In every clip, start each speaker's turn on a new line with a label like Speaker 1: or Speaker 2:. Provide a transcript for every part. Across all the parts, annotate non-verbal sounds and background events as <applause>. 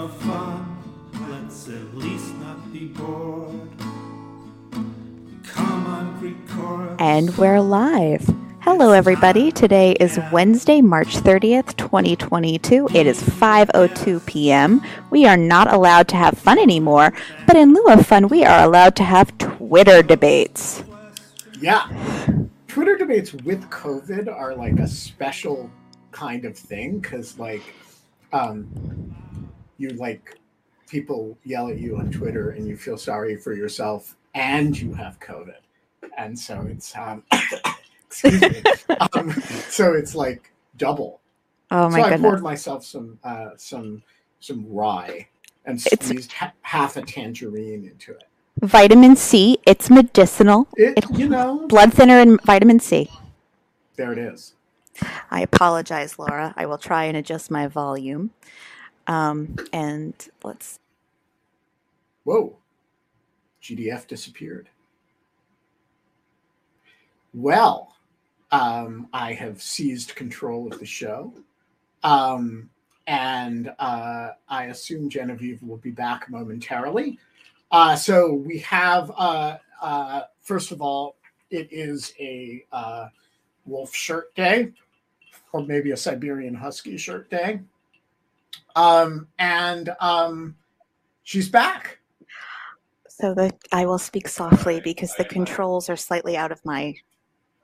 Speaker 1: of fun, let's at least not be bored. Come on, Greek chorus.
Speaker 2: And we're live. Hello, everybody. Today is Wednesday, March 30th, 2022. It is 5.02 p.m. We are not allowed to have fun anymore, but in lieu of fun, we are allowed to have Twitter debates.
Speaker 3: Yeah. Twitter debates with COVID are like a special kind of thing because, like, um, you like people yell at you on Twitter and you feel sorry for yourself and you have COVID. And so it's, um, <coughs> excuse me. <laughs> um, so it's like double.
Speaker 2: Oh my
Speaker 3: so I
Speaker 2: goodness.
Speaker 3: poured myself some, uh, some, some rye and squeezed ha- half a tangerine into it.
Speaker 2: Vitamin C, it's medicinal.
Speaker 3: It,
Speaker 2: It-
Speaker 3: you know,
Speaker 2: Blood thinner and vitamin C.
Speaker 3: there it is.
Speaker 2: I apologize, Laura. I will try and adjust my volume. Um, and let's.
Speaker 3: Whoa, GDF disappeared. Well, um, I have seized control of the show. Um, and uh, I assume Genevieve will be back momentarily. Uh, so we have, uh, uh, first of all, it is a uh, wolf shirt day, or maybe a Siberian husky shirt day. Um, and um, she's back.
Speaker 2: So the I will speak softly because the controls are slightly out of my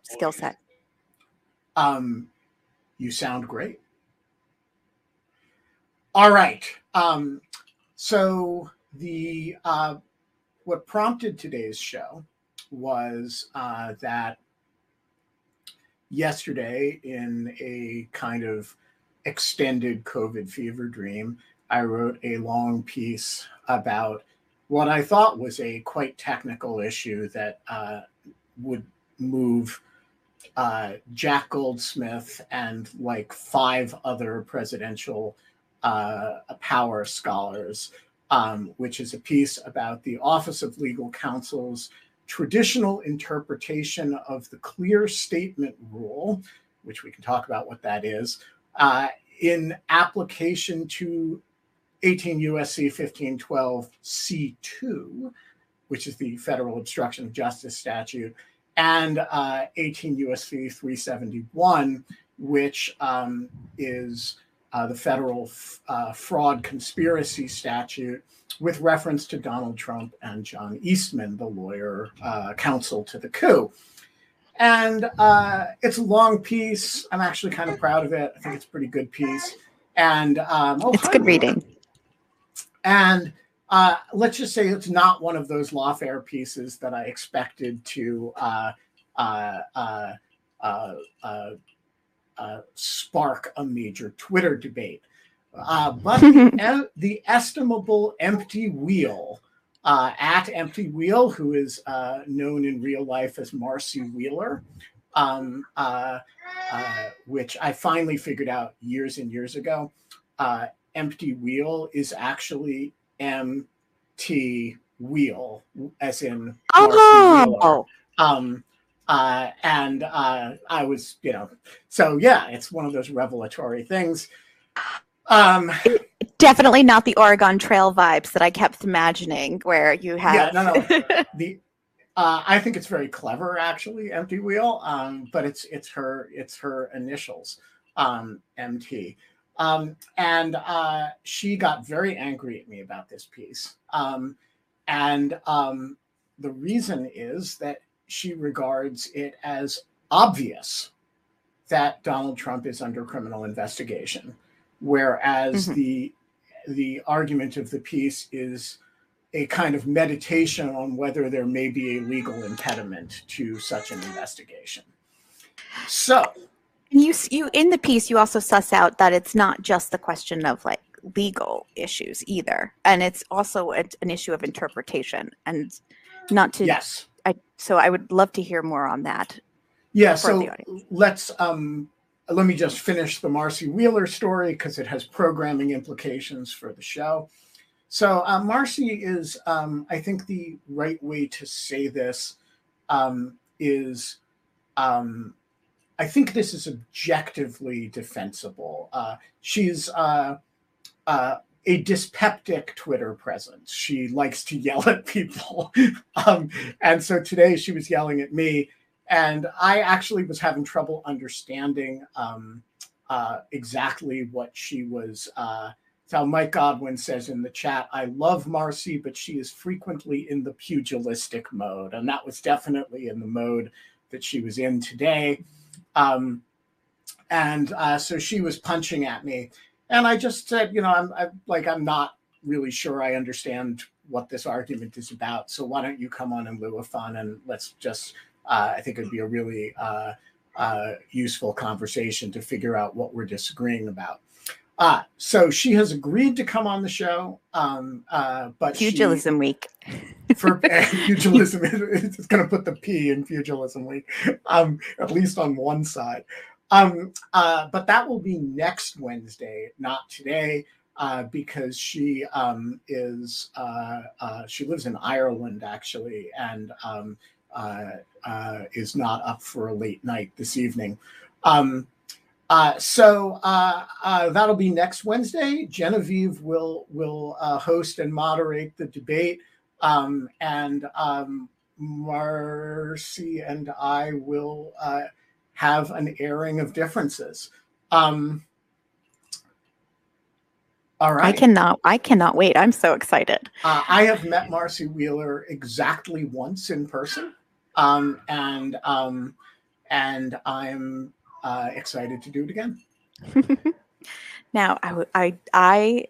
Speaker 2: skill set.
Speaker 3: Um, you sound great. All right. Um, so the uh, what prompted today's show was uh, that yesterday, in a kind of extended COVID fever dream, I wrote a long piece about what I thought was a quite technical issue that uh, would move uh, Jack Goldsmith and like five other presidential uh, power scholars, um, which is a piece about the Office of Legal Counsel's traditional interpretation of the clear statement rule, which we can talk about what that is, uh, in application to 18 USC 1512 C2, which is the federal obstruction of justice statute, and uh, 18 USC 371, which um, is uh, the federal f- uh, fraud conspiracy statute with reference to Donald Trump and John Eastman, the lawyer uh, counsel to the coup. And uh, it's a long piece. I'm actually kind of proud of it. I think it's a pretty good piece. And um, oh,
Speaker 2: It's
Speaker 3: hi,
Speaker 2: good
Speaker 3: Laura.
Speaker 2: reading.
Speaker 3: And uh, let's just say it's not one of those lawfare pieces that I expected to uh, uh, uh, uh, uh, uh, spark a major Twitter debate. Uh, but <laughs> the, the estimable Empty Wheel, uh, at Empty Wheel, who is uh, known in real life as Marcy Wheeler, um, uh, uh, which I finally figured out years and years ago. Uh, empty wheel is actually MT wheel, as in Marcy Wheeler.
Speaker 2: Oh,
Speaker 3: Um, uh, and uh, I was, you know, so yeah, it's one of those revelatory things. Um,
Speaker 2: definitely not the Oregon Trail vibes that I kept imagining, where you have.
Speaker 3: Yeah, no, no. <laughs> the uh, I think it's very clever, actually, Empty Wheel. Um, but it's it's her it's her initials, um, MT. Um, and uh, she got very angry at me about this piece. Um, and um, the reason is that she regards it as obvious that Donald Trump is under criminal investigation, whereas
Speaker 2: Mhm.
Speaker 3: the the argument of the piece is a kind of meditation on whether there may be a legal impediment to such an investigation. So
Speaker 2: And you you in the piece you also suss out that it's not just the question of like legal issues either, and it's also a, an issue of interpretation and not to
Speaker 3: yes.
Speaker 2: I, so I would love to hear more on that.
Speaker 3: Yeah, so
Speaker 2: the audience.
Speaker 3: let's um let me just finish the Marcy Wheeler story because it has programming implications for the show. So uh, Marcy is, um, I think, the right way to say this um, is, um, I think this is objectively defensible. Uh, she's uh, uh, a dyspeptic Twitter presence. She likes to <laughs> yell at people, um, and so today she was yelling at me, and I actually was having trouble understanding um, uh, exactly what she was. Uh, how Mike Godwin says in the chat, I love Marcy, but she is frequently in the pugilistic mode. And that was definitely in the mode that she was in today. Um, and uh, so she was punching at me. And I just said, you know, I'm I, like, I'm not really sure I understand what this argument is about. So why don't you come on and lieu fun and let's just, uh, I think it'd be a really uh, uh, useful conversation to figure out what we're disagreeing about. Uh, so she has agreed to come on the show, um, uh, but she-
Speaker 2: Pugilism week.
Speaker 3: for <laughs> pugilism, <laughs> it's going to put the P in pugilism week, um, at least on one side. Um, uh, but that will be next Wednesday, not today, uh, because she um, is uh, uh, she lives in Ireland actually, and um, is not up for a late night this evening. Um, uh, so uh, uh, that'll be next Wednesday. Genevieve will will uh, host and moderate the debate, um, and um, Marcy and I will uh, have an airing of differences. Um, all right.
Speaker 2: I cannot I cannot wait. I'm so excited.
Speaker 3: Uh, I have met Marcy Wheeler exactly once in person, um, and um, and I'm uh, excited to do it again. <laughs>
Speaker 2: Now, I would I I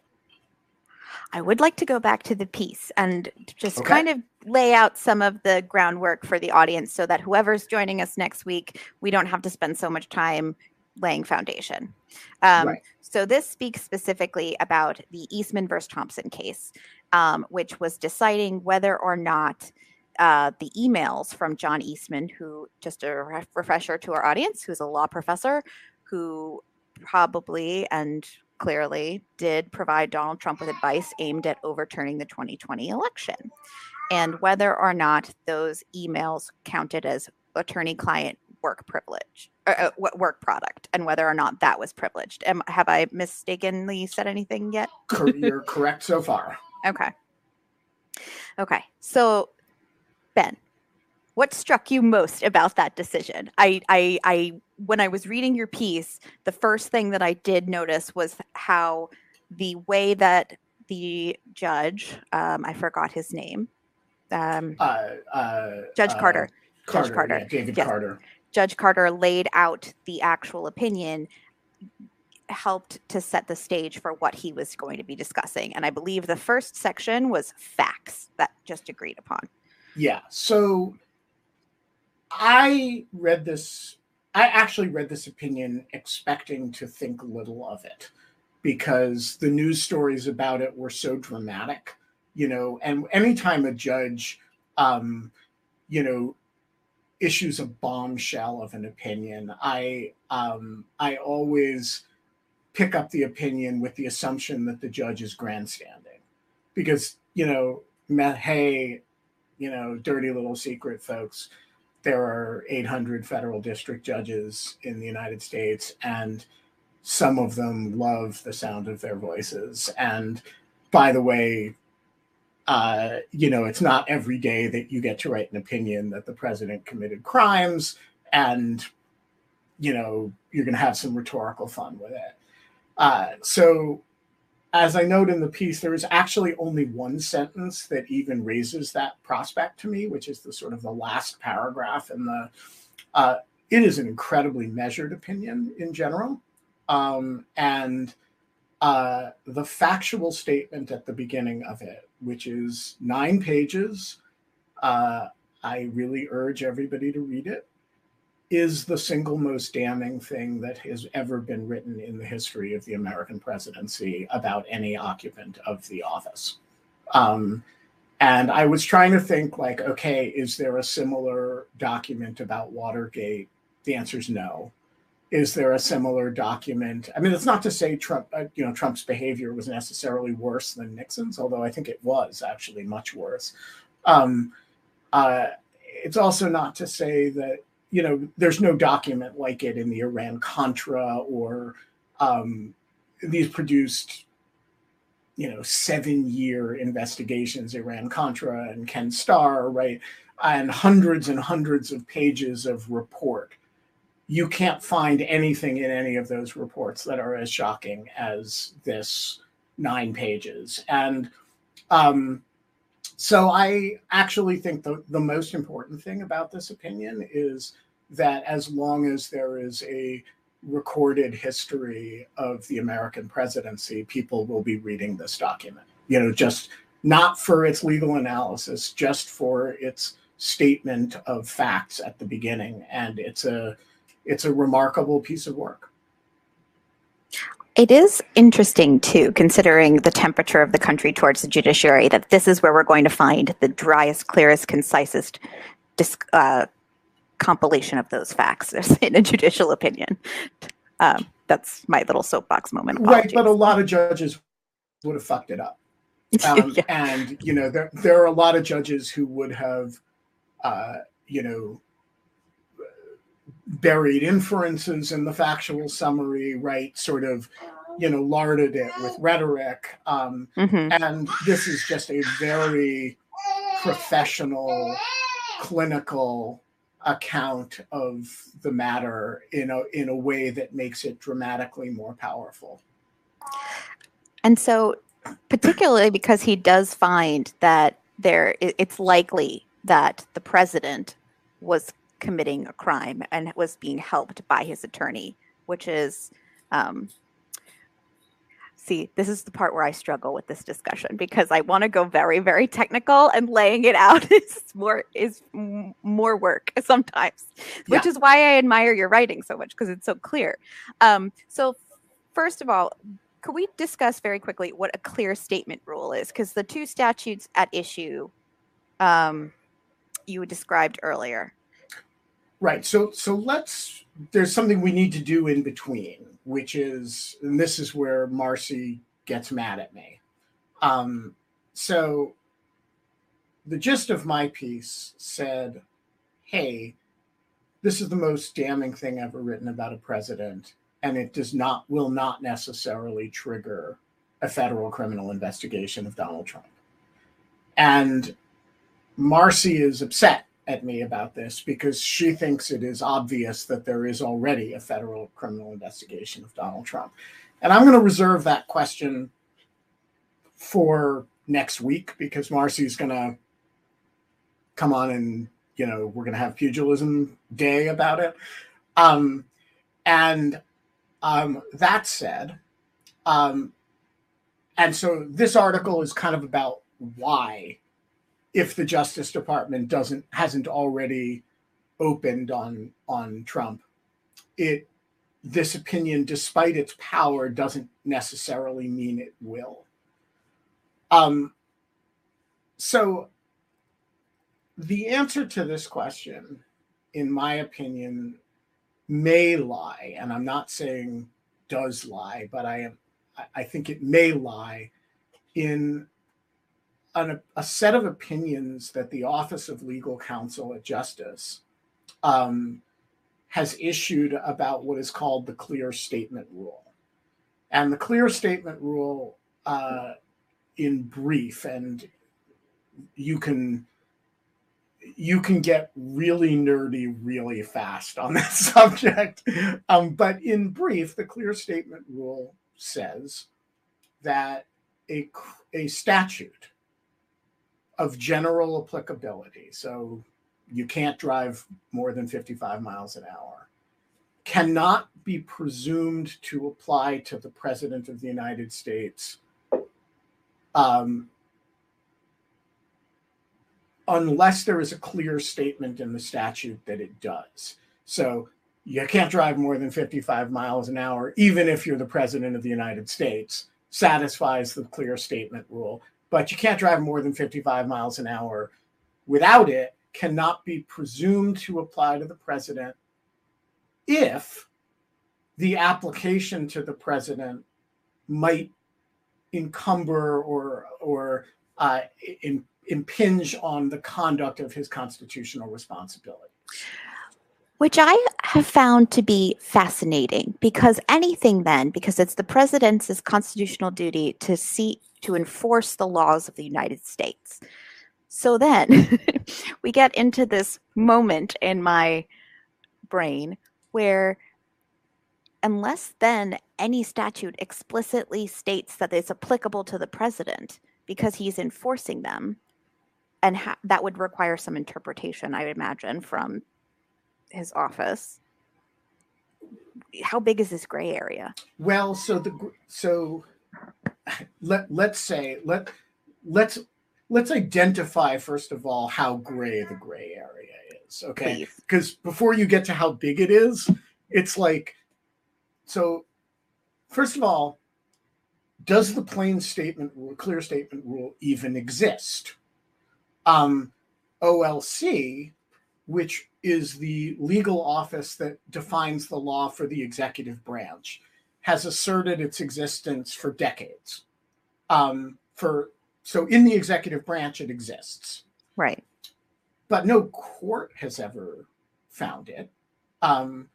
Speaker 2: I would like to go back to the piece and just
Speaker 3: Okay.
Speaker 2: kind of lay out some of the groundwork for the audience so that whoever's joining us next week, we don't have to spend so much time laying foundation. Um,
Speaker 3: Right.
Speaker 2: So this speaks specifically about the Eastman versus Thompson case, um, which was deciding whether or not uh, the emails from John Eastman, who just a ref- refresher to our audience, who's a law professor, who probably and clearly did provide Donald Trump with advice aimed at overturning the 2020 election, and whether or not those emails counted as attorney-client work privilege, or, uh, work product, and whether or not that was privileged. Am, have I mistakenly said anything yet?
Speaker 3: You're correct so far. <laughs>
Speaker 2: Okay. Okay. So, Ben, what struck you most about that decision? I, I, I, when I was reading your piece, the first thing that I did notice was how the way that the judge, um, I forgot his name, um,
Speaker 3: Uh, uh,
Speaker 2: Judge
Speaker 3: uh,
Speaker 2: Carter,
Speaker 3: Carter,
Speaker 2: Carter.
Speaker 3: yeah, David
Speaker 2: Yes.
Speaker 3: Carter.
Speaker 2: Judge Carter laid out the actual opinion helped to set the stage for what he was going to be discussing. And I believe the first section was facts that just agreed upon.
Speaker 3: Yeah. So I read this, I actually read this opinion expecting to think little of it because the news stories about it were so dramatic, you know, and anytime a judge, um, you know, issues a bombshell of an opinion, I, um, I always pick up the opinion with the assumption that the judge is grandstanding because, you know, hey, you know, dirty little secret, folks. There are 800 federal district judges in the United States, and some of them love the sound of their voices. And by the way, uh, you know, it's not every day that you get to write an opinion that the president committed crimes, and you know, you're going to have some rhetorical fun with it. Uh, so as I note in the piece, there is actually only one sentence that even raises that prospect to me, which is the sort of the last paragraph and the. Uh, it is an incredibly measured opinion in general, um, and uh, the factual statement at the beginning of it, which is nine pages. Uh, I really urge everybody to read it. Is the single most damning thing that has ever been written in the history of the American presidency about any occupant of the office. Um, and I was trying to think, like, okay, is there a similar document about Watergate? The answer is no. Is there a similar document? I mean, it's not to say Trump, uh, you know, Trump's behavior was necessarily worse than Nixon's, although I think it was actually much worse. Um, uh, it's also not to say that you know there's no document like it in the Iran Contra or um, these produced you know seven year investigations Iran Contra and Ken Starr right? And hundreds and hundreds of pages of report. You can't find anything in any of those reports that are as shocking as this nine pages. And um, so I actually think the, the most important thing about this opinion is that as long as there is a recorded history of the American presidency, people will be reading this document. You know, just not for its legal analysis, just for its statement of facts at the beginning. And it's a it's a remarkable piece of work.
Speaker 2: It is interesting, too, considering the temperature of the country towards the judiciary, that this is where we're going to find the driest, clearest, concisest uh, compilation of those facts <laughs> in a judicial opinion. Um, that's my little soapbox moment.
Speaker 3: Apologies. Right, but a lot of judges would have fucked it up. <laughs> Um, yeah. And, you know, there, there are a lot of judges who would have, uh, you know, buried inferences in the factual summary, right? Sort of, you know, larded it with rhetoric. Um, mm-hmm. And this is just a very professional, clinical account of the matter in a in a way that makes it dramatically more powerful.
Speaker 2: And so, particularly because he does find that there, it's likely that the president was committing a crime and was being helped by his attorney, which is um, see, this is the part where I struggle with this discussion because I want to go very, very technical, and laying it out <laughs> is more is more work sometimes, which yeah. is why I admire your writing so much because it's so clear. Um, so, first of all, could we discuss very quickly what a clear statement rule is? Because the two statutes at issue, um, you described earlier.
Speaker 3: Right. So so let's there's something we need to do in between, which is and this is where Marcy gets mad at me. Um so the gist of my piece said, "Hey, this is the most damning thing ever written about a president and it does not will not necessarily trigger a federal criminal investigation of Donald Trump." And Marcy is upset at me about this because she thinks it is obvious that there is already a federal criminal investigation of Donald Trump. And I'm going to reserve that question for next week because Marcy's going to come on and, you know, we're going to have pugilism day about it. Um, and um, that said, um, and so this article is kind of about why if the Justice Department doesn't hasn't already opened on on Trump, it this opinion, despite its power, doesn't necessarily mean it will. Um, so the answer to this question, in my opinion, may lie, and I'm not saying does lie, but I am I think it may lie in an, a set of opinions that the Office of Legal Counsel at Justice um, has issued about what is called the clear statement rule. And the clear statement rule, uh, in brief, and you can you can get really nerdy really fast on <laughs> that subject. Um, but in brief, the clear statement rule says that a, a statute of general applicability, so you can't drive more than 55 miles an hour, cannot be presumed to apply to the President of the United States um, unless there is a clear statement in the statute that it does. So you can't drive more than 55 miles an hour, even if you're the president of the United States, satisfies the clear statement rule. But you can't drive more than 55 miles an hour without it, cannot be presumed to apply to the president if the application to the president might encumber or or uh, in, impinge on the conduct of his constitutional responsibility.
Speaker 2: Which I have found to be fascinating because anything then, because it's the president's constitutional duty to see to enforce the laws of the United States. So then <laughs> we get into this moment in my brain where unless then any statute explicitly states that it's applicable to the president because he's enforcing them and ha- that would require some interpretation i would imagine from his office how big is this gray area
Speaker 3: well so the so let let's say let let's let's identify first of all how gray the gray area is okay? Because before you get to how big it is it's like so first of all does the plain statement rule clear statement rule even exist? Um, olc which is the legal office that defines the law for the executive branch has asserted its existence for decades um, for so in the executive branch it exists
Speaker 2: right
Speaker 3: but no court has ever found it um,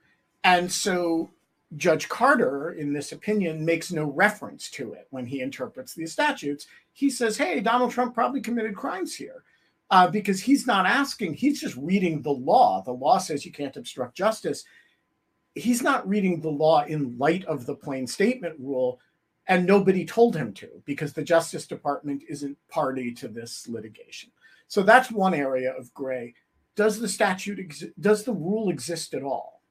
Speaker 3: and so Judge Carter, in this opinion, makes no reference to it when he interprets these statutes. He says, hey, Donald Trump probably committed crimes here uh, because he's not asking, he's just reading the law. The law says you can't obstruct justice. He's not reading the law in light of the plain statement rule, and nobody told him to because the Justice Department isn't party to this litigation. So that's one area of gray. Does the statute, ex- does the rule exist at all?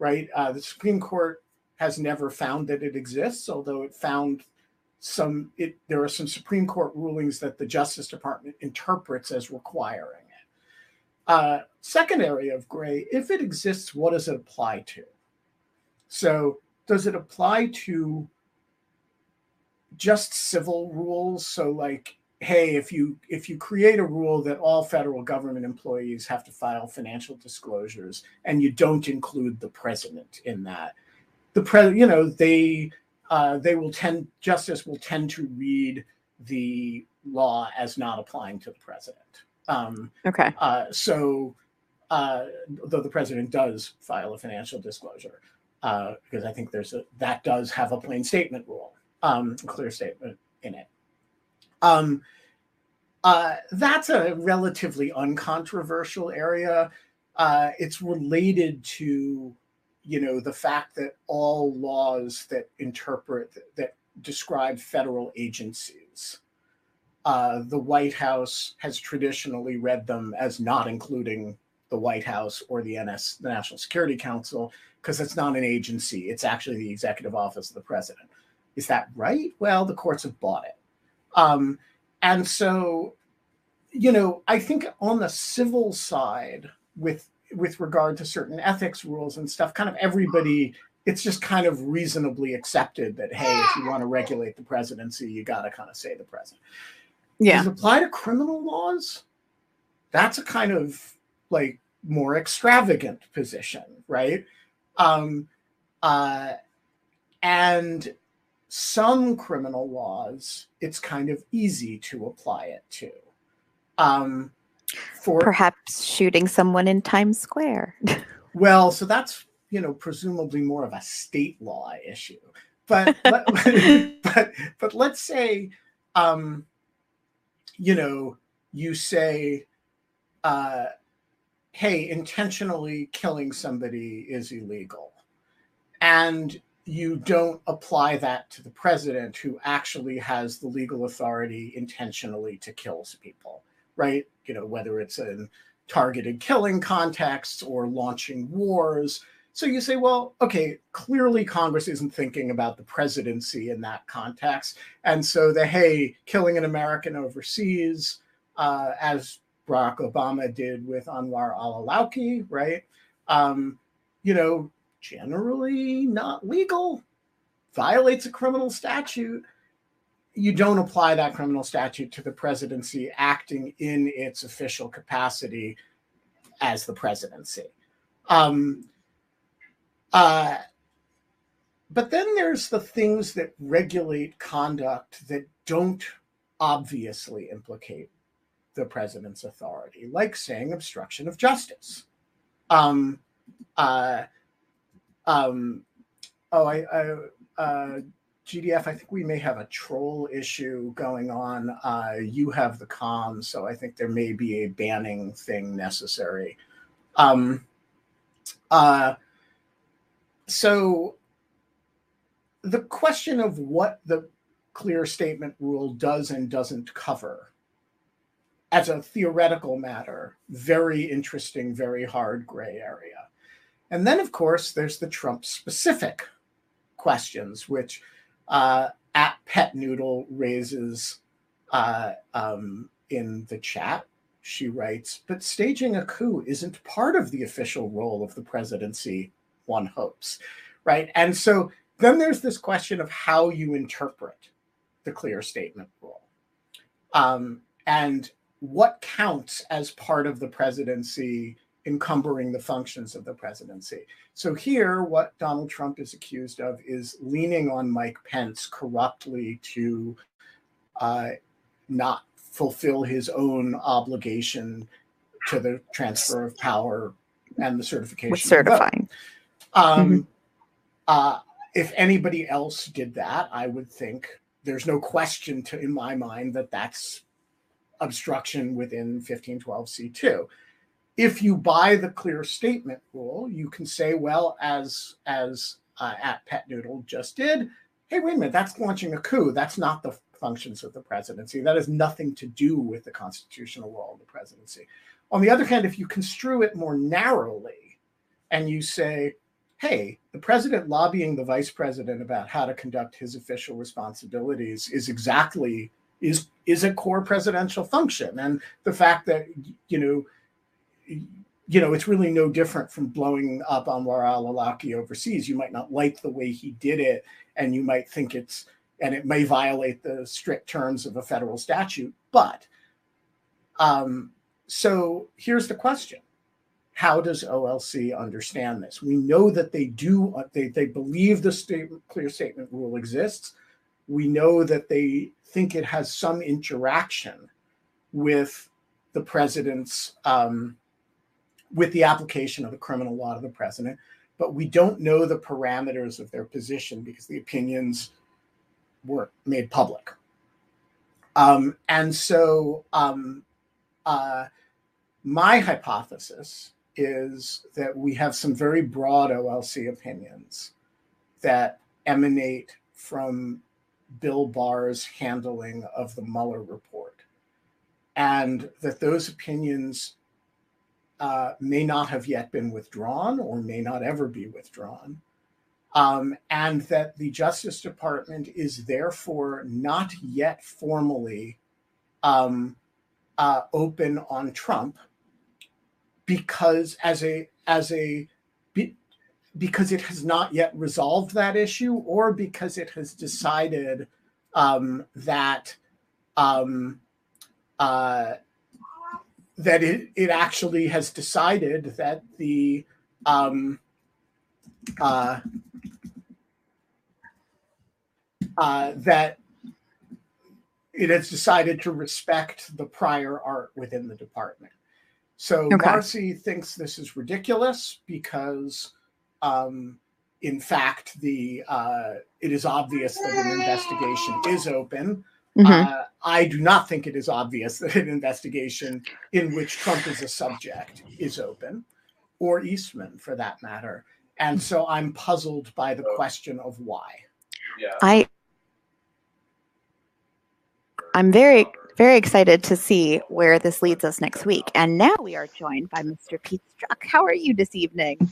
Speaker 3: right? Uh, the Supreme Court has never found that it exists, although it found some. It there are some Supreme Court rulings that the Justice Department interprets as requiring. Uh, second area of gray: if it exists, what does it apply to? So, does it apply to just civil rules? So, like hey if you if you create a rule that all federal government employees have to file financial disclosures and you don't include the president in that the pre you know they uh, they will tend justice will tend to read the law as not applying to the president um,
Speaker 2: okay
Speaker 3: uh, so uh, though the president does file a financial disclosure uh, because i think there's a that does have a plain statement rule um, clear statement in it um, uh, that's a relatively uncontroversial area. Uh, it's related to, you know, the fact that all laws that interpret that describe federal agencies, uh, the White House has traditionally read them as not including the White House or the NS, the National Security Council, because it's not an agency. It's actually the executive office of the president. Is that right? Well, the courts have bought it. Um, and so, you know, I think on the civil side, with with regard to certain ethics rules and stuff, kind of everybody, it's just kind of reasonably accepted that hey, if you want to regulate the presidency, you got to kind of say the president.
Speaker 2: Yeah.
Speaker 3: Apply to criminal laws? That's a kind of like more extravagant position, right? Um, uh, and some criminal laws, it's kind of easy to apply it to. Um, for
Speaker 2: perhaps shooting someone in Times Square. <laughs>
Speaker 3: well, so that's you know presumably more of a state law issue, but but, <laughs> but but let's say, um, you know, you say, uh, hey, intentionally killing somebody is illegal, and you don't apply that to the president who actually has the legal authority intentionally to kill people, right? You know, whether it's in targeted killing contexts or launching wars. So you say, well, okay, clearly Congress isn't thinking about the presidency in that context. And so the, hey, killing an American overseas, uh, as Barack Obama did with Anwar al Awlaki, right? Um, you know, generally not legal, violates a criminal statute, you don't apply that criminal statute to the presidency acting in its official capacity as the presidency. Um, uh, but then there's the things that regulate conduct that don't obviously implicate the president's authority, like saying obstruction of justice. Um, uh, um, oh, I, I uh, GDF, I think we may have a troll issue going on. Uh, you have the comms, so I think there may be a banning thing necessary. Um, uh, so the question of what the clear statement rule does and doesn't cover as a theoretical matter, very interesting, very hard gray area. And then, of course, there's the Trump specific questions, which uh, at Pet Noodle raises uh, um, in the chat. She writes, but staging a coup isn't part of the official role of the presidency, one hopes, right? And so then there's this question of how you interpret the clear statement rule. Um, and what counts as part of the presidency encumbering the functions of the presidency. So here, what Donald Trump is accused of is leaning on Mike Pence corruptly to uh, not fulfill his own obligation to the transfer of power and the certification.
Speaker 2: With certifying.
Speaker 3: Um, mm-hmm. uh, if anybody else did that, I would think there's no question to in my mind that that's obstruction within 1512c2 if you buy the clear statement rule you can say well as as uh, at pet noodle just did hey wait a minute that's launching a coup. That's not the functions of the presidency. That has nothing to do with the constitutional role of the presidency. On the other hand if you construe it more narrowly and you say hey the president lobbying the vice president about how to conduct his official responsibilities is exactly is is a core presidential function. And the fact that you know you know it's really no different from blowing up Anwar al-Awlaki overseas. You might not like the way he did it and you might think it's and it may violate the strict terms of a federal statute but um so here's the question how does OLC understand this? We know that they do, they, they believe the statement, clear statement rule exists. We know that they think it has some interaction with the president's um, with the application of the criminal law to the president but we don't know the parameters of their position because the opinions were made public um, and so um, uh, my hypothesis is that we have some very broad olc opinions that emanate from Bill Barr's handling of the Mueller report, and that those opinions uh, may not have yet been withdrawn or may not ever be withdrawn, um, and that the Justice Department is therefore not yet formally um, uh, open on Trump because as a as a because it has not yet resolved that issue or because it has decided um, that um, uh, that it, it actually has decided that the um, uh, uh, that it has decided to respect the prior art within the department. So okay. Marcy thinks this is ridiculous because um, in fact, the uh, it is obvious that an investigation is open. Mm-hmm. Uh, I do not think it is obvious that an investigation in which Trump is a subject is open, or Eastman for that matter. And so I'm puzzled by the question of why.
Speaker 2: Yeah. I I'm very very excited to see where this leads us next week. And now we are joined by Mr. Pete Strzok. How are you this evening?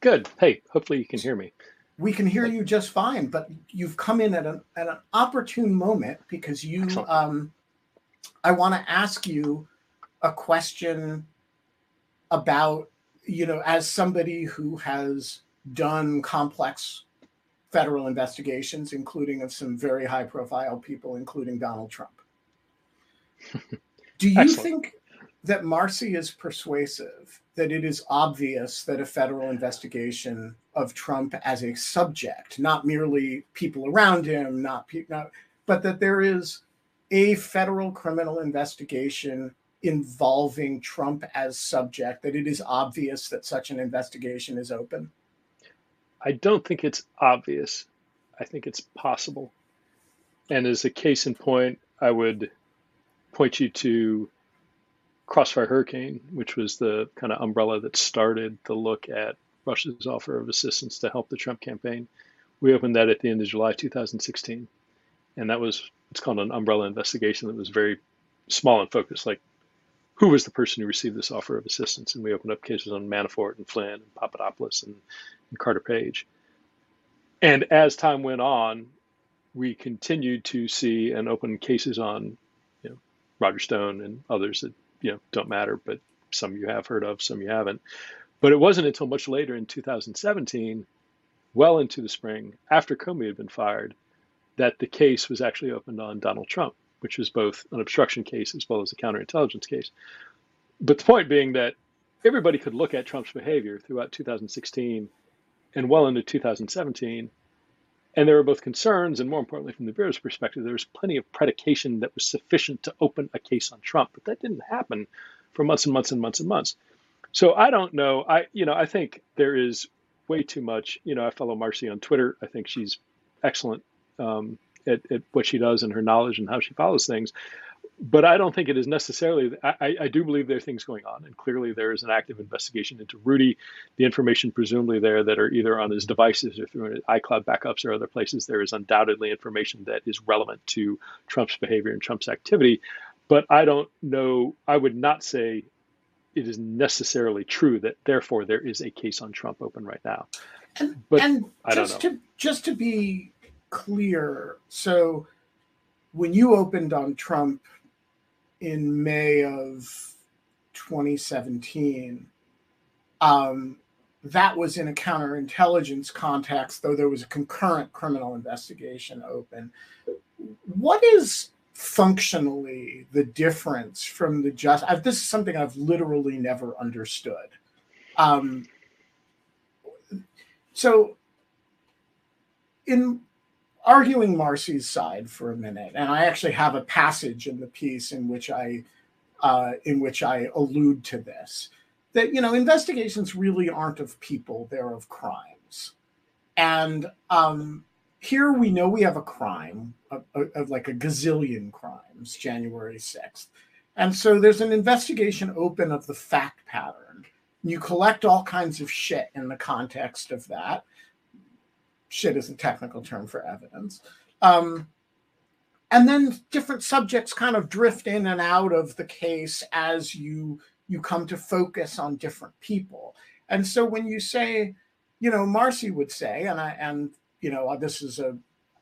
Speaker 4: Good. Hey, hopefully you can hear me.
Speaker 3: We can hear you just fine, but you've come in at an at an opportune moment because you um I want to ask you a question about you know, as somebody who has done complex federal investigations, including of some very high profile people, including Donald Trump. <laughs> Do you Excellent. think that Marcy is persuasive that it is obvious that a federal investigation of Trump as a subject, not merely people around him, not, pe- not but that there is a federal criminal investigation involving Trump as subject, that it is obvious that such an investigation is open?
Speaker 4: I don't think it's obvious. I think it's possible. And as a case in point, I would point you to Crossfire Hurricane, which was the kind of umbrella that started the look at Russia's offer of assistance to help the Trump campaign. We opened that at the end of July 2016. And that was, it's called an umbrella investigation that was very small and focused, like who was the person who received this offer of assistance. And we opened up cases on Manafort and Flynn and Papadopoulos and, and Carter Page. And as time went on, we continued to see and open cases on Roger Stone and others that you know don't matter, but some you have heard of, some you haven't. But it wasn't until much later in 2017, well into the spring, after Comey had been fired, that the case was actually opened on Donald Trump, which was both an obstruction case as well as a counterintelligence case. But the point being that everybody could look at Trump's behavior throughout 2016 and well into 2017 and there were both concerns, and more importantly, from the Bureau's perspective, there was plenty of predication that was sufficient to open a case on Trump. But that didn't happen for months and months and months and months. So I don't know. I, you know, I think there is way too much. You know, I follow Marcy on Twitter. I think she's excellent um, at, at what she does and her knowledge and how she follows things but I don't think it is necessarily. I, I, do believe there are things going on, and clearly there is an active investigation into Rudy. The information presumably there that are either on his devices or through iCloud backups or other places, there is undoubtedly information that is relevant to Trump's behavior and Trump's activity. But I don't know. I would not say it is necessarily true that therefore there is a case on Trump open right now.
Speaker 3: And, but and just to just to be clear, so when you opened on Trump in May of 2017. Um, that was in a counterintelligence context, though there was a concurrent criminal investigation open. What is functionally the difference from the just? I've, this is something I've literally never understood. Um, so, in arguing Marcy's side for a minute, and I actually have a passage in the piece in which I uh, in which I allude to this. That you know, investigations really aren't of people; they're of crimes. And um, here we know we have a crime of, of like a gazillion crimes, January sixth, and so there's an investigation open of the fact pattern. You collect all kinds of shit in the context of that shit is a technical term for evidence. Um, and then different subjects kind of drift in and out of the case as you you come to focus on different people. And so when you say, you know, Marcy would say, and I and you know, this is a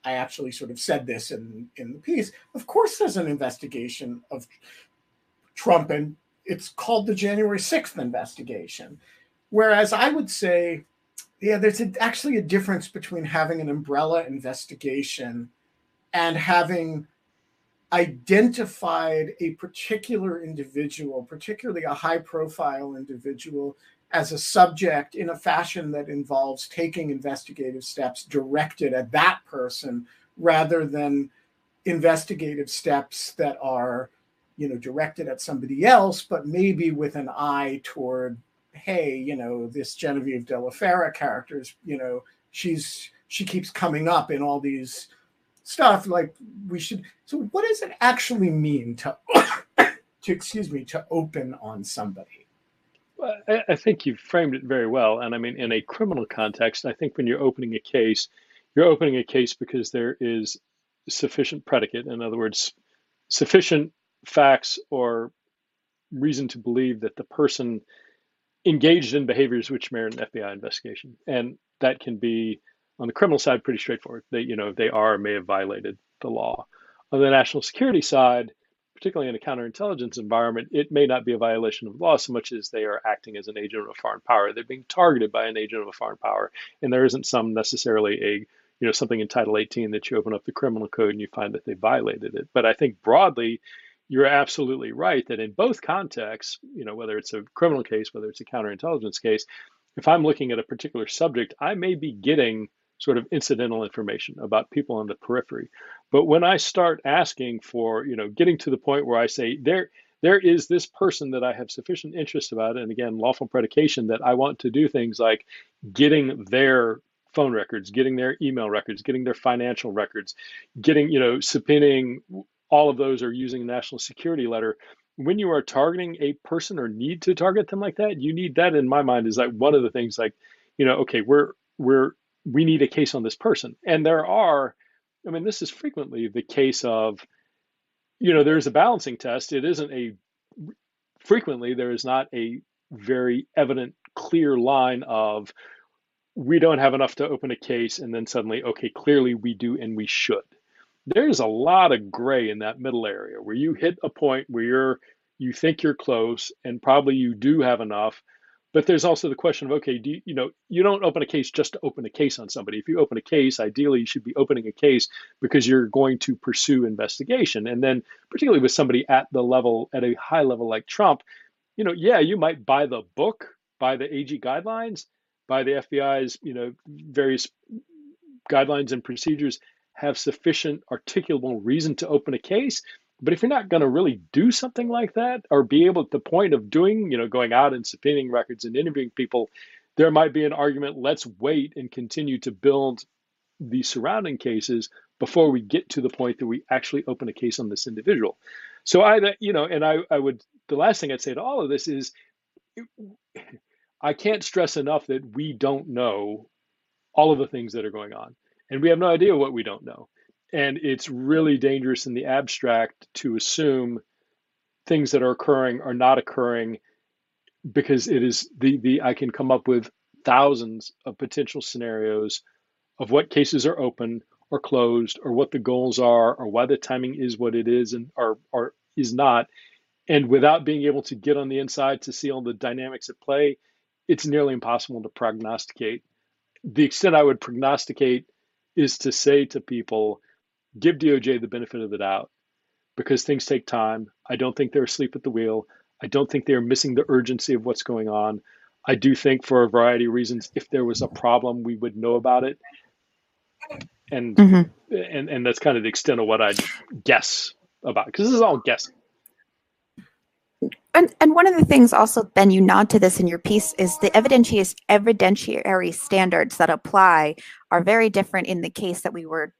Speaker 3: I actually sort of said this in in the piece. Of course, there's an investigation of Trump, and it's called the January 6th investigation. Whereas I would say yeah, there's a, actually a difference between having an umbrella investigation and having identified a particular individual, particularly a high profile individual, as a subject in a fashion that involves taking investigative steps directed at that person rather than investigative steps that are you know directed at somebody else but maybe with an eye toward hey, you know, this Genevieve DellaFera character is, you know, she's she keeps coming up in all these stuff. Like we should. So, what does it actually mean to <coughs> to excuse me to open on somebody?
Speaker 4: Well, I think you framed it very well. And I mean, in a criminal context, I think when you're opening a case, you're opening a case because there is sufficient predicate. In other words, sufficient facts or reason to believe that the person engaged in behaviors which merit an FBI investigation. And that can be on the criminal side pretty straightforward. They, you know, they are may have violated the law. On the national security side, particularly in a counterintelligence environment, it may not be a violation of law so much as they are acting as an agent of a foreign power. They're being targeted by an agent of a foreign power, and there isn't some necessarily a you know something in Title 18 that you open up the criminal code and you find that they violated it. But I think broadly, you're absolutely right that in both contexts, you know whether it's a criminal case, whether it's a counterintelligence case, if I'm looking at a particular subject, I may be getting sort of incidental information about people on the periphery. But when I start asking for, you know, getting to the point where I say there there is this person that I have sufficient interest about, and again, lawful predication that I want to do things like getting their phone records, getting their email records, getting their financial records, getting, you know, subpoenaing all of those are using a national security letter. When you are targeting a person or need to target them like that, you need that in my mind is like one of the things like, you know, okay, we're we're we need a case on this person. And there are, I mean, this is frequently the case of, you know, there's a balancing test. It isn't a, frequently, there is not a very evident, clear line of, we don't have enough to open a case, and then suddenly, okay, clearly we do and we should. There's a lot of gray in that middle area where you hit a point where you're, you think you're close, and probably you do have enough, but there's also the question of okay, do you, you know you don't open a case just to open a case on somebody. If you open a case, ideally you should be opening a case because you're going to pursue investigation. And then particularly with somebody at the level at a high level like Trump, you know, yeah, you might buy the book, buy the AG guidelines, buy the FBI's, you know, various guidelines and procedures have sufficient articulable reason to open a case. But if you're not going to really do something like that or be able at the point of doing, you know, going out and subpoenaing records and interviewing people, there might be an argument let's wait and continue to build the surrounding cases before we get to the point that we actually open a case on this individual. So I, you know, and I, I would, the last thing I'd say to all of this is I can't stress enough that we don't know all of the things that are going on. And we have no idea what we don't know. And it's really dangerous in the abstract to assume things that are occurring are not occurring because it is the the I can come up with thousands of potential scenarios of what cases are open or closed or what the goals are or why the timing is what it is and or or is not. And without being able to get on the inside to see all the dynamics at play it's nearly impossible to prognosticate. The extent i would prognosticate is to say to people give DOJ the benefit of the doubt because things take time. I don't think they're asleep at the wheel. I don't think they're missing the urgency of what's going on. I do think, for a variety of reasons, if there was a problem, we would know about it. And mm-hmm. and and that's kind of the extent of what I guess about because this is all guessing.
Speaker 2: And, and one of the things also, Ben, you nod to this in your piece is the evidentiary, standards that apply are very different in the case that we were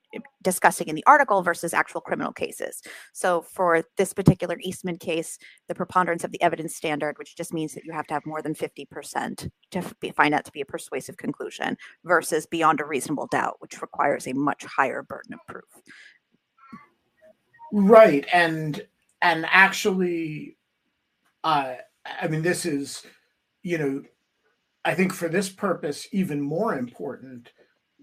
Speaker 2: discussing in the article versus actual criminal cases. So for this particular Eastman case, the preponderance of the evidence standard, which just means that you have to have more than 50% to be, find that to be a persuasive conclusion versus beyond a reasonable doubt, which requires a much higher burden of proof.
Speaker 3: Right. And and actually uh, I mean, this is, you know, I think for this purpose, even more important,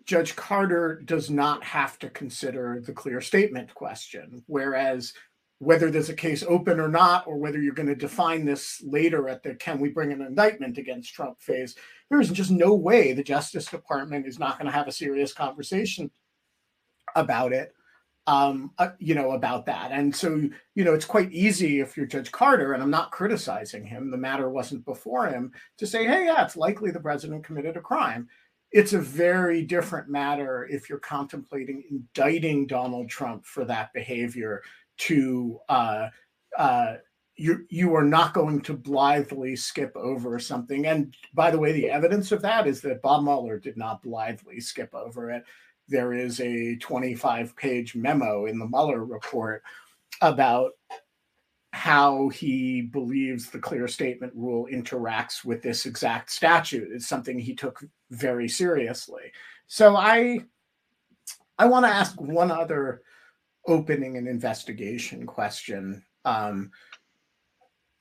Speaker 3: Judge Carter does not have to consider the clear statement question. Whereas whether there's a case open or not, or whether you're going to define this later at the can we bring an indictment against Trump phase, there is just no way the Justice Department is not going to have a serious conversation about it um, uh, you know, about that. And so, you know, it's quite easy if you're Judge Carter, and I'm not criticizing him, the matter wasn't before him, to say, hey, yeah, it's likely the president committed a crime. It's a very different matter if you're contemplating indicting Donald Trump for that behavior to uh, uh, you you are not going to blithely skip over something. And by the way, the evidence of that is that Bob Mueller did not blithely skip over it there is a 25 page memo in the Mueller report about how he believes the clear statement rule interacts with this exact statute. It's something he took very seriously. So I I want to ask one other opening and investigation question, um,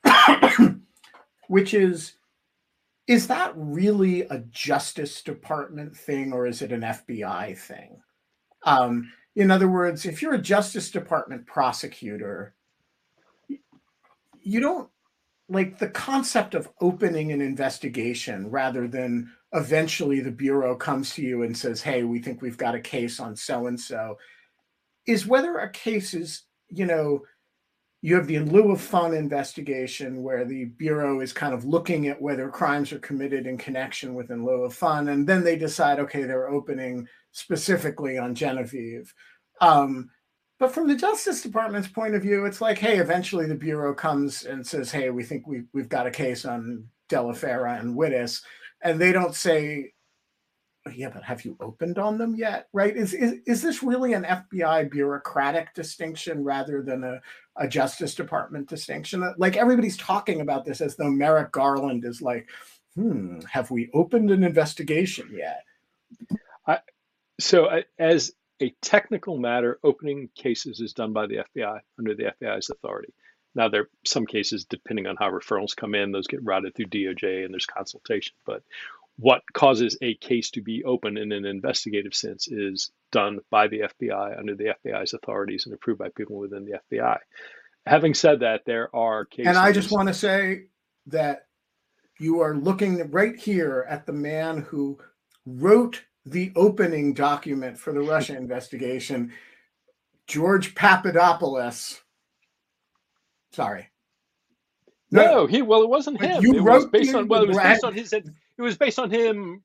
Speaker 3: <coughs> which is is that really a Justice Department thing or is it an FBI thing? Um, in other words, if you're a Justice Department prosecutor, you don't like the concept of opening an investigation rather than eventually the bureau comes to you and says hey we think we've got a case on so and so is whether a case is you know you have the in lieu of fun investigation where the bureau is kind of looking at whether crimes are committed in connection with in lieu of fun and then they decide okay they're opening specifically on genevieve. Um, but from the justice department's point of view it's like hey eventually the bureau comes and says hey we think we, we've got a case on Dellafera and Wittes and they don't say yeah, but have you opened on them yet? Right? Is is, is this really an FBI bureaucratic distinction rather than a, a Justice Department distinction? Like everybody's talking about this as though Merrick Garland is like, hmm, have we opened an investigation yet?
Speaker 4: I, so I, as a technical matter, opening cases is done by the FBI under the FBI's authority. Now, there are some cases, depending on how referrals come in, those get routed through DOJ and there's consultation. But what causes a case to be open in an investigative sense is done by the FBI under the FBI's authorities and approved by people within the FBI. Having said that, there are cases.
Speaker 3: And I just want to say that you are looking right here at the man who wrote the opening document for the Russia investigation, George Papadopoulos. Sorry.
Speaker 4: No, no, he well, it wasn't him. You it wrote was based on well, it was based on his it was based on him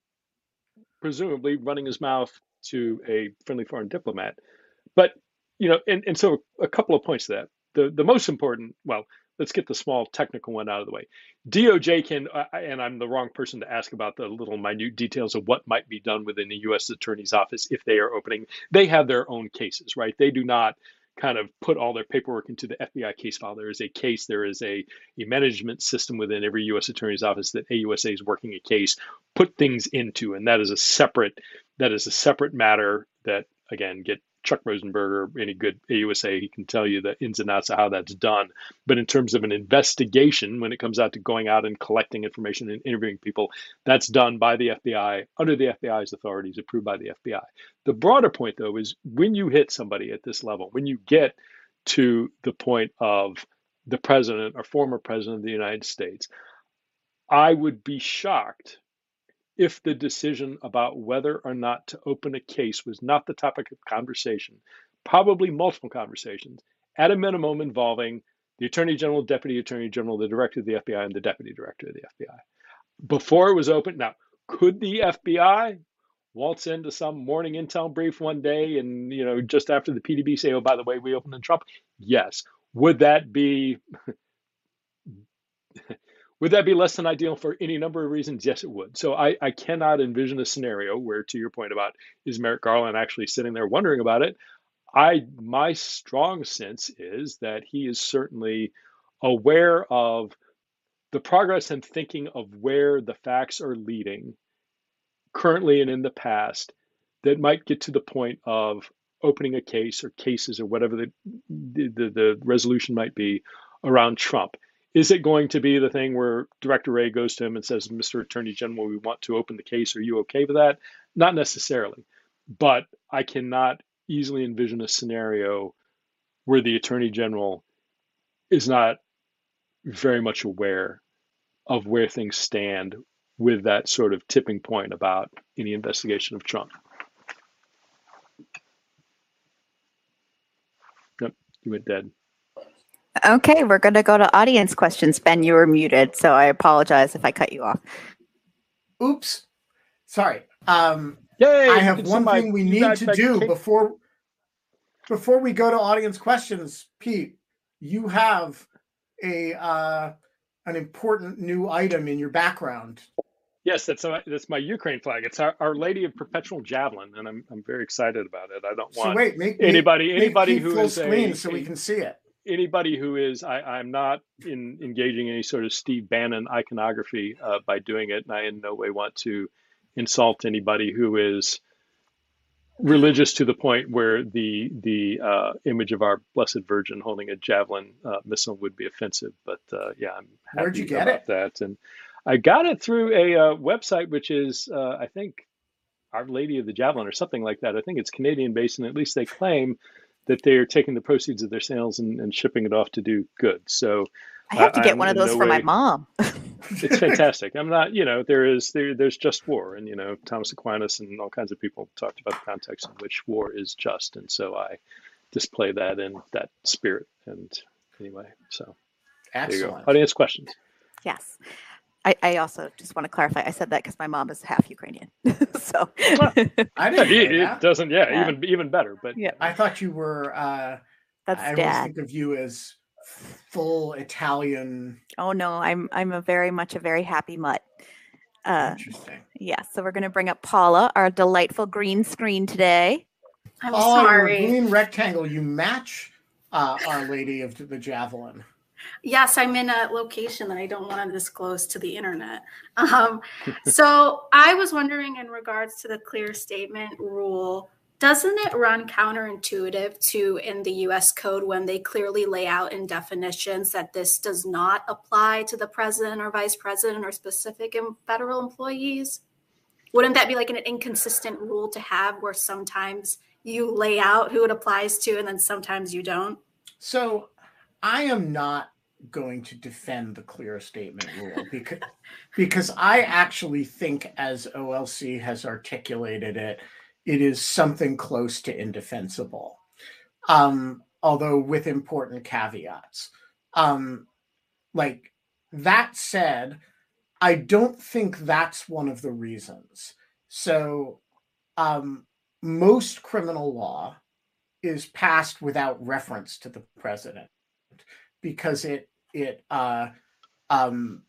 Speaker 4: presumably running his mouth to a friendly foreign diplomat. But you know, and, and so a couple of points to that. The the most important, well, let's get the small technical one out of the way. DOJ can, uh, and I'm the wrong person to ask about the little minute details of what might be done within the U.S. Attorney's Office if they are opening. They have their own cases, right? They do not kind of put all their paperwork into the FBI case file. There is a case, there is a, a management system within every U.S. Attorney's Office that AUSA is working a case, put things into, and that is a separate that is a separate matter that again get Chuck Rosenberger, any good AUSA, he can tell you the ins and outs of how that's done. But in terms of an investigation, when it comes out to going out and collecting information and interviewing people, that's done by the FBI under the FBI's authorities, approved by the FBI. The broader point, though, is when you hit somebody at this level, when you get to the point of the president or former president of the United States, I would be shocked if the decision about whether or not to open a case was not the topic of conversation, probably multiple conversations, at a minimum involving the Attorney General, Deputy Attorney General, the Director of the FBI, and the Deputy Director of the FBI. Before it was open, now, could the FBI waltz into some morning intel brief one day and, you know, just after the PDB say, oh, by the way, we opened in Trump? Yes. Would that be Would that be less than ideal for any number of reasons? Yes, it would. So I, I cannot envision a scenario where, to your point about is Merrick Garland actually sitting there wondering about it, I my strong sense is that he is certainly aware of the progress and thinking of where the facts are leading currently and in the past that might get to the point of opening a case or cases or whatever the, the, the resolution might be around Trump. Is it going to be the thing where Director Wray goes to him and says, Mr. Attorney General, we want to open the case. Are you okay with that? Not necessarily. But I cannot easily envision a scenario where the Attorney General is not very much aware of where things stand with that sort of tipping point about any investigation of Trump. Yep, you went dead.
Speaker 2: Okay, we're going to go to audience questions. Ben, you were muted, so I apologize if I cut you off.
Speaker 3: Oops. Sorry. Um,
Speaker 4: Yay,
Speaker 3: I have one thing we need to do before before we go to audience questions. Pete, you have a uh, an important new item in your background.
Speaker 4: Yes, that's a, that's my Ukraine flag. It's our, our Lady of Perpetual Javelin, and I'm I'm very excited about it. I don't want
Speaker 3: so wait, make,
Speaker 4: anybody
Speaker 3: make,
Speaker 4: anybody
Speaker 3: make
Speaker 4: who is
Speaker 3: screen
Speaker 4: a,
Speaker 3: so we can see it
Speaker 4: anybody who is I, I'm not in engaging any sort of Steve Bannon iconography uh, by doing it, and I in no way want to insult anybody who is religious to the point where the the uh, image of our Blessed Virgin holding a javelin uh, missile would be offensive. But uh, yeah, I'm happy
Speaker 3: Where'd you get
Speaker 4: about
Speaker 3: it?
Speaker 4: that. And I got it through a uh, website which is uh, I think Our Lady of the Javelin or something like that. I think it's Canadian based, and at least they claim that they are taking the proceeds of their sales and, and shipping it off to do good. So
Speaker 2: I have to
Speaker 4: I-
Speaker 2: get
Speaker 4: I'm
Speaker 2: one of those
Speaker 4: no
Speaker 2: for my mom.
Speaker 4: it's <laughs> fantastic. I'm not, you know, there is there there's just war, and you know, Thomas Aquinas and all kinds of people talked about the context in which war is just, and so I display that in that spirit. And anyway, so there you go. Audience questions.
Speaker 2: yes. I, I also just want to clarify. I said that because my mom is half Ukrainian. <laughs> so
Speaker 3: I
Speaker 4: Yeah,
Speaker 3: didn't
Speaker 4: it,
Speaker 3: know
Speaker 4: it doesn't. Yeah,
Speaker 2: Yeah.
Speaker 4: even even better. But
Speaker 2: Yeah.
Speaker 3: I thought you were. Uh,
Speaker 2: that's
Speaker 3: I always
Speaker 2: dad.
Speaker 3: think of you as full Italian.
Speaker 2: Oh no, I'm I'm a very much a very happy mutt. Uh,
Speaker 3: Interesting.
Speaker 2: yeah, so we're going to bring up Paula, our delightful green screen today.
Speaker 5: I'm
Speaker 3: Oh, your
Speaker 5: sorry.
Speaker 3: green rectangle. You match uh, Our Lady of the Javelin.
Speaker 5: Yes, I'm in a location that I don't want to disclose to the internet. Um, so <laughs> I was wondering, in regards to the clear statement rule, doesn't it run counterintuitive to in the US code when they clearly lay out in definitions that this does not apply to the president or vice president or specific federal employees? Wouldn't that be like an inconsistent rule to have where sometimes you lay out who it applies to and then sometimes you don't?
Speaker 3: So I am not going to defend the clear statement rule because because I actually think as OLC has articulated it, it is something close to indefensible. Um, although with important caveats. Um, like that said, I don't think that's one of the reasons. So um, most criminal law is passed without reference to the president because it it uh, um,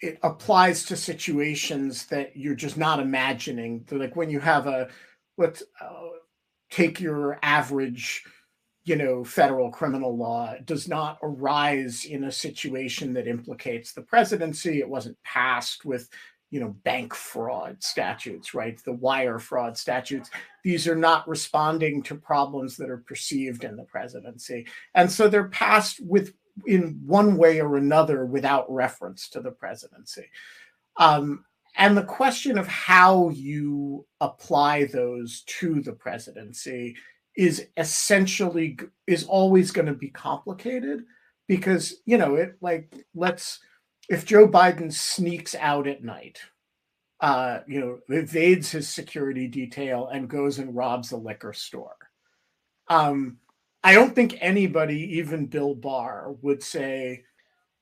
Speaker 3: it applies to situations that you're just not imagining. Like when you have a let's uh, take your average, you know, federal criminal law does not arise in a situation that implicates the presidency. It wasn't passed with you know bank fraud statutes right? The wire fraud statutes. These are not responding to problems that are perceived in the presidency. And so they're passed with in one way or another without reference to the presidency. Um, and the question of how you apply those to the presidency is essentially is always going to be complicated because you know it like let's if Joe Biden sneaks out at night, uh, you know, evades his security detail and goes and robs a liquor store, um, I don't think anybody, even Bill Barr, would say,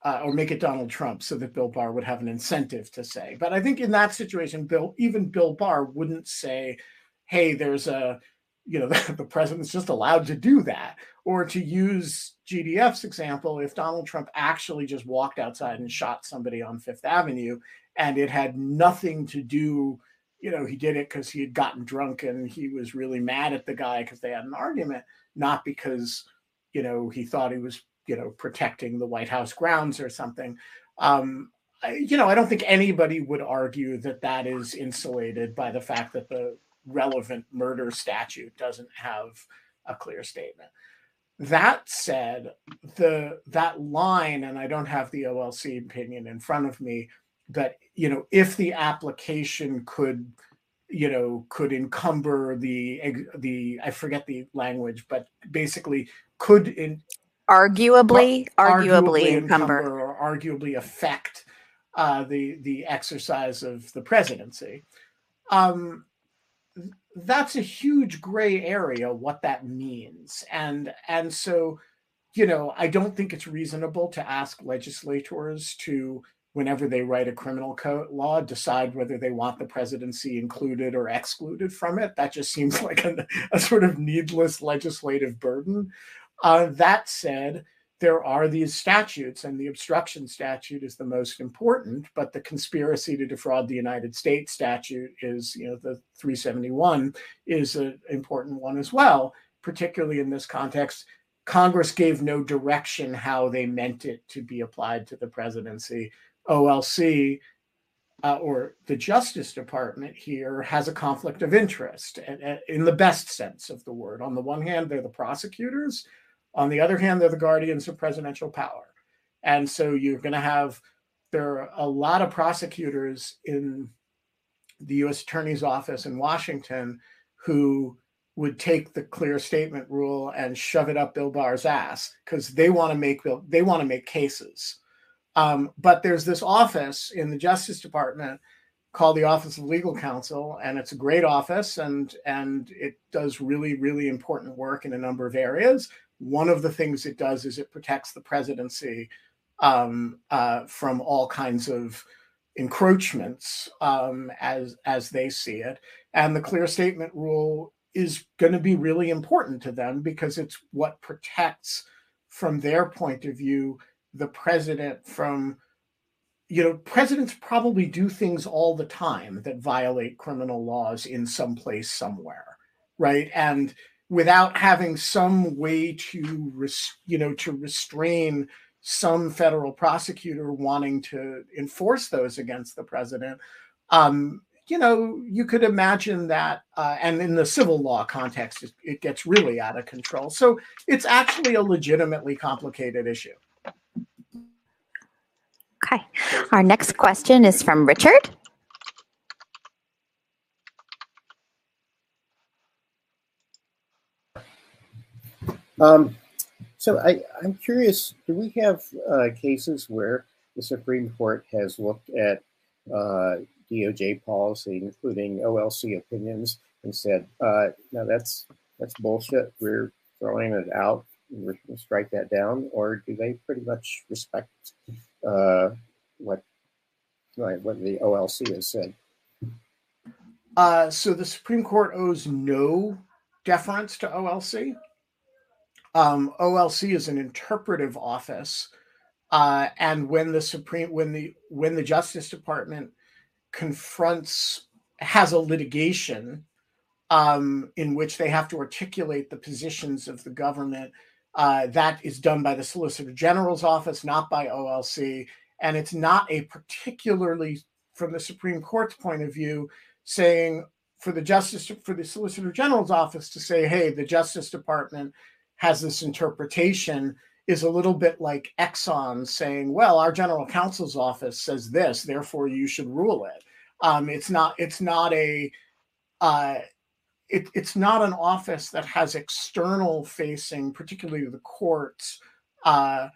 Speaker 3: uh, or make it Donald Trump so that Bill Barr would have an incentive to say. But I think in that situation, Bill, even Bill Barr wouldn't say, "Hey, there's a." You know, the, <laughs> the president's just allowed to do that. Or to use GDF's example, if Donald Trump actually just walked outside and shot somebody on Fifth Avenue and it had nothing to do, you know, he did it because he had gotten drunk and he was really mad at the guy because they had an argument, not because, you know, he thought he was, you know, protecting the White House grounds or something. Um, you know, I don't think anybody would argue that that is insulated by the fact that the relevant murder statute doesn't have a clear statement. That said, the that line, and I don't have the OLC opinion in front of me, but you know, if the application could, you know, could encumber the the I forget the language, but basically could in
Speaker 2: Arguably, arguably encumber.
Speaker 3: or arguably affect uh, the the exercise of the presidency. Um, that's a huge gray area what that means. And and so you know i don't think it's reasonable to ask legislators to whenever they write a criminal code law decide whether they want the presidency included or excluded from it. That just seems <laughs> like a, a sort of needless legislative burden. Uh, that said there are these statutes, and the obstruction statute is the most important, but the conspiracy to defraud the United States statute is, you know, the 371 is an important one as well, particularly in this context. Congress gave no direction how they meant it to be applied to the presidency. OLC uh, or the Justice Department here has a conflict of interest in the best sense of the word. On the one hand, they're the prosecutors. On the other hand, they're the guardians of presidential power. And so you're going to have, there are a lot of prosecutors in the US Attorney's Office in Washington who would take the clear statement rule and shove it up Bill Barr's ass because they want to make they want to make cases. Um, but there's this office in the Justice Department called the Office of Legal Counsel, and it's a great office, and and it does really really important work in a number of areas. One of the things it does is it protects the presidency um, uh, from all kinds of encroachments um, as as they see it, and the clear statement rule is going to be really important to them because it's what protects, from their point of view, the president from you know, presidents probably do things all the time that violate criminal laws in some place somewhere, right? And without having some way to, res- you know, to restrain some federal prosecutor wanting to enforce those against the president, um, you know, you could imagine that, uh, and in the civil law context, it, it gets really out of control. So it's actually a legitimately complicated issue.
Speaker 2: Okay. Our next question is from Richard.
Speaker 6: Um, so I, I'm curious, do we have uh, cases where the Supreme Court has looked at uh, DOJ policy, including OLC opinions, and said, uh, "No, that's that's bullshit. We're throwing it out. We're going to strike that down." Or do they pretty much respect uh, what right, what the OLC has said.
Speaker 3: Uh, so the Supreme Court owes no deference to OLC. Um, OLC is an interpretive office, uh, and when the Supreme when the when the Justice Department confronts has a litigation um, in which they have to articulate the positions of the government uh, that is done by the Solicitor General's office, not by OLC. And it's not a particularly, from the Supreme Court's point of view, saying for the Justice, for the Solicitor General's office to say, hey, the Justice Department has this interpretation is a little bit like Exxon saying, well, our general counsel's office says this, therefore you should rule it. Um, it's not, it's not a, uh, it, it's not an office that has external facing, particularly the courts, uh,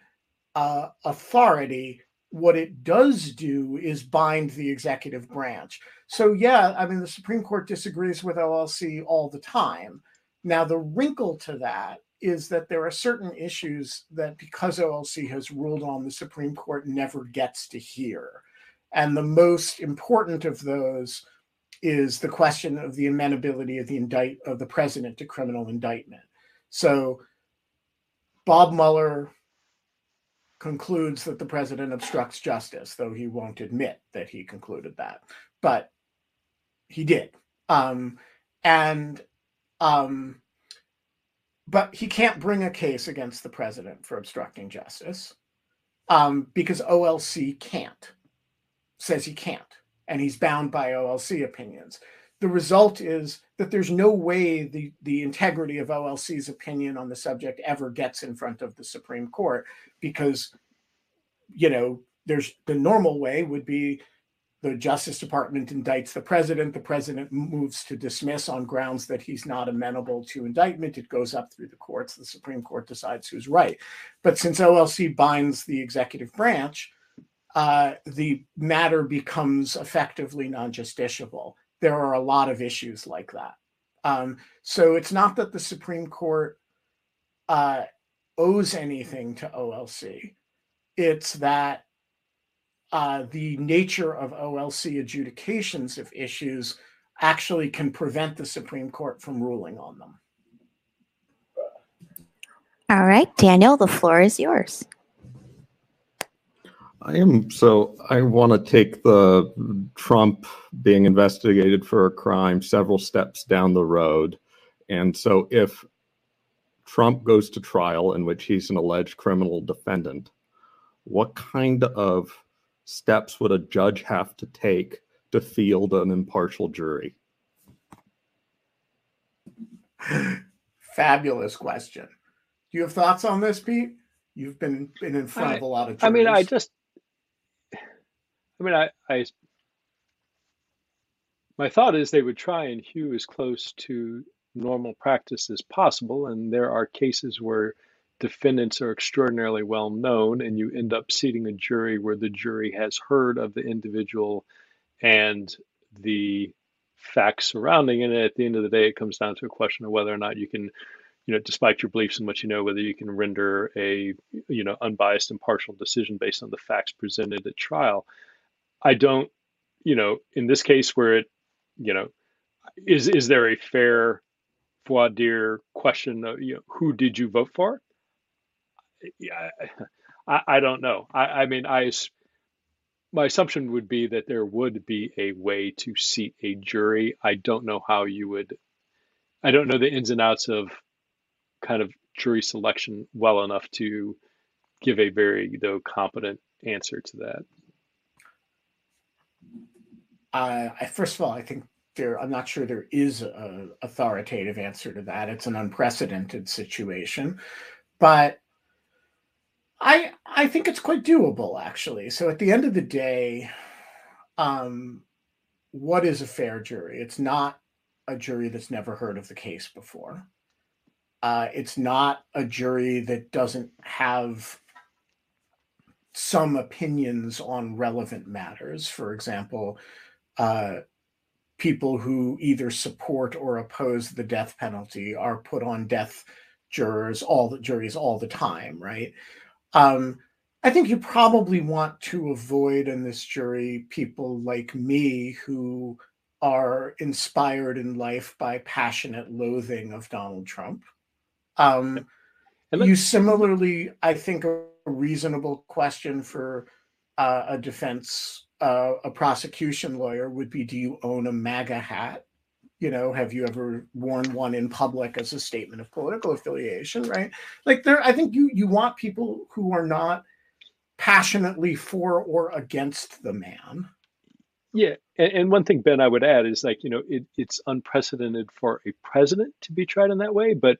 Speaker 3: uh, authority. What it does do is bind the executive branch. So, yeah, I mean, the Supreme Court disagrees with OLC all the time. Now, the wrinkle to that is that there are certain issues that, because OLC has ruled on, the Supreme Court never gets to hear. And the most important of those is the question of the amenability of the indict of the president to criminal indictment. So Bob Mueller concludes that the president obstructs justice, though he won't admit that he concluded that, but he did. Um, and um, but he can't bring a case against the president for obstructing justice um, because OLC can't, says he can't and he's bound by OLC opinions. The result is that there's no way the, the integrity of OLC's opinion on the subject ever gets in front of the Supreme Court because, you know, there's the normal way would be the Justice Department indicts the president. The president moves to dismiss on grounds that he's not amenable to indictment. It goes up through the courts. The Supreme Court decides who's right. But since OLC binds the executive branch, uh, the matter becomes effectively non-justiciable. There are a lot of issues like that. Um, so it's not that the Supreme Court uh, owes anything to OLC. It's that uh, the nature of OLC adjudications of issues actually can prevent the Supreme Court from ruling on them.
Speaker 2: All right, Daniel, the floor is yours.
Speaker 7: I am so I want to take the Trump being investigated for a crime several steps down the road. And so if Trump goes to trial in which he's an alleged criminal defendant, what kind of steps would a judge have to take to field an impartial jury? <laughs>
Speaker 3: Fabulous question. Do you have thoughts on this, Pete? You've been been in front
Speaker 4: I,
Speaker 3: of a lot of juries.
Speaker 4: I mean, I just I mean, I, I, my thought is they would try and hew as close to normal practice as possible, and there are cases where defendants are extraordinarily well known and you end up seating a jury where the jury has heard of the individual and the facts surrounding it. And at the end of the day, it comes down to a question of whether or not you can, you know, despite your beliefs and what you know, whether you can render a, you know, unbiased, impartial decision based on the facts presented at trial. I don't, you know, in this case where it, you know, is is there a fair voir dire question of you know, who did you vote for? Yeah, I, I don't know. I, I mean, I my assumption would be that there would be a way to seat a jury. I don't know how you would. I don't know the ins and outs of kind of jury selection well enough to give a very though competent answer to that.
Speaker 3: Uh, I, first of all, I think there. I'm not sure there is a authoritative answer to that. It's an unprecedented situation, but I I think it's quite doable actually. So at the end of the day, um, what is a fair jury? It's not a jury that's never heard of the case before. Uh, it's not a jury that doesn't have some opinions on relevant matters. For example, uh, people who either support or oppose the death penalty are put on death jurors all the juries all the time, right? Um, I think you probably want to avoid in this jury people like me who are inspired in life by passionate loathing of Donald Trump. Um, you similarly, I think, a reasonable question for uh, a defense, uh, a prosecution lawyer would be Do you own a MAGA hat? You know have you ever worn one in public as a statement of political affiliation right? Like there i think you you want people who are not passionately for or against the man.
Speaker 4: Yeah and, and one thing ben i would add is like you know it, it's unprecedented for a president to be tried in that way but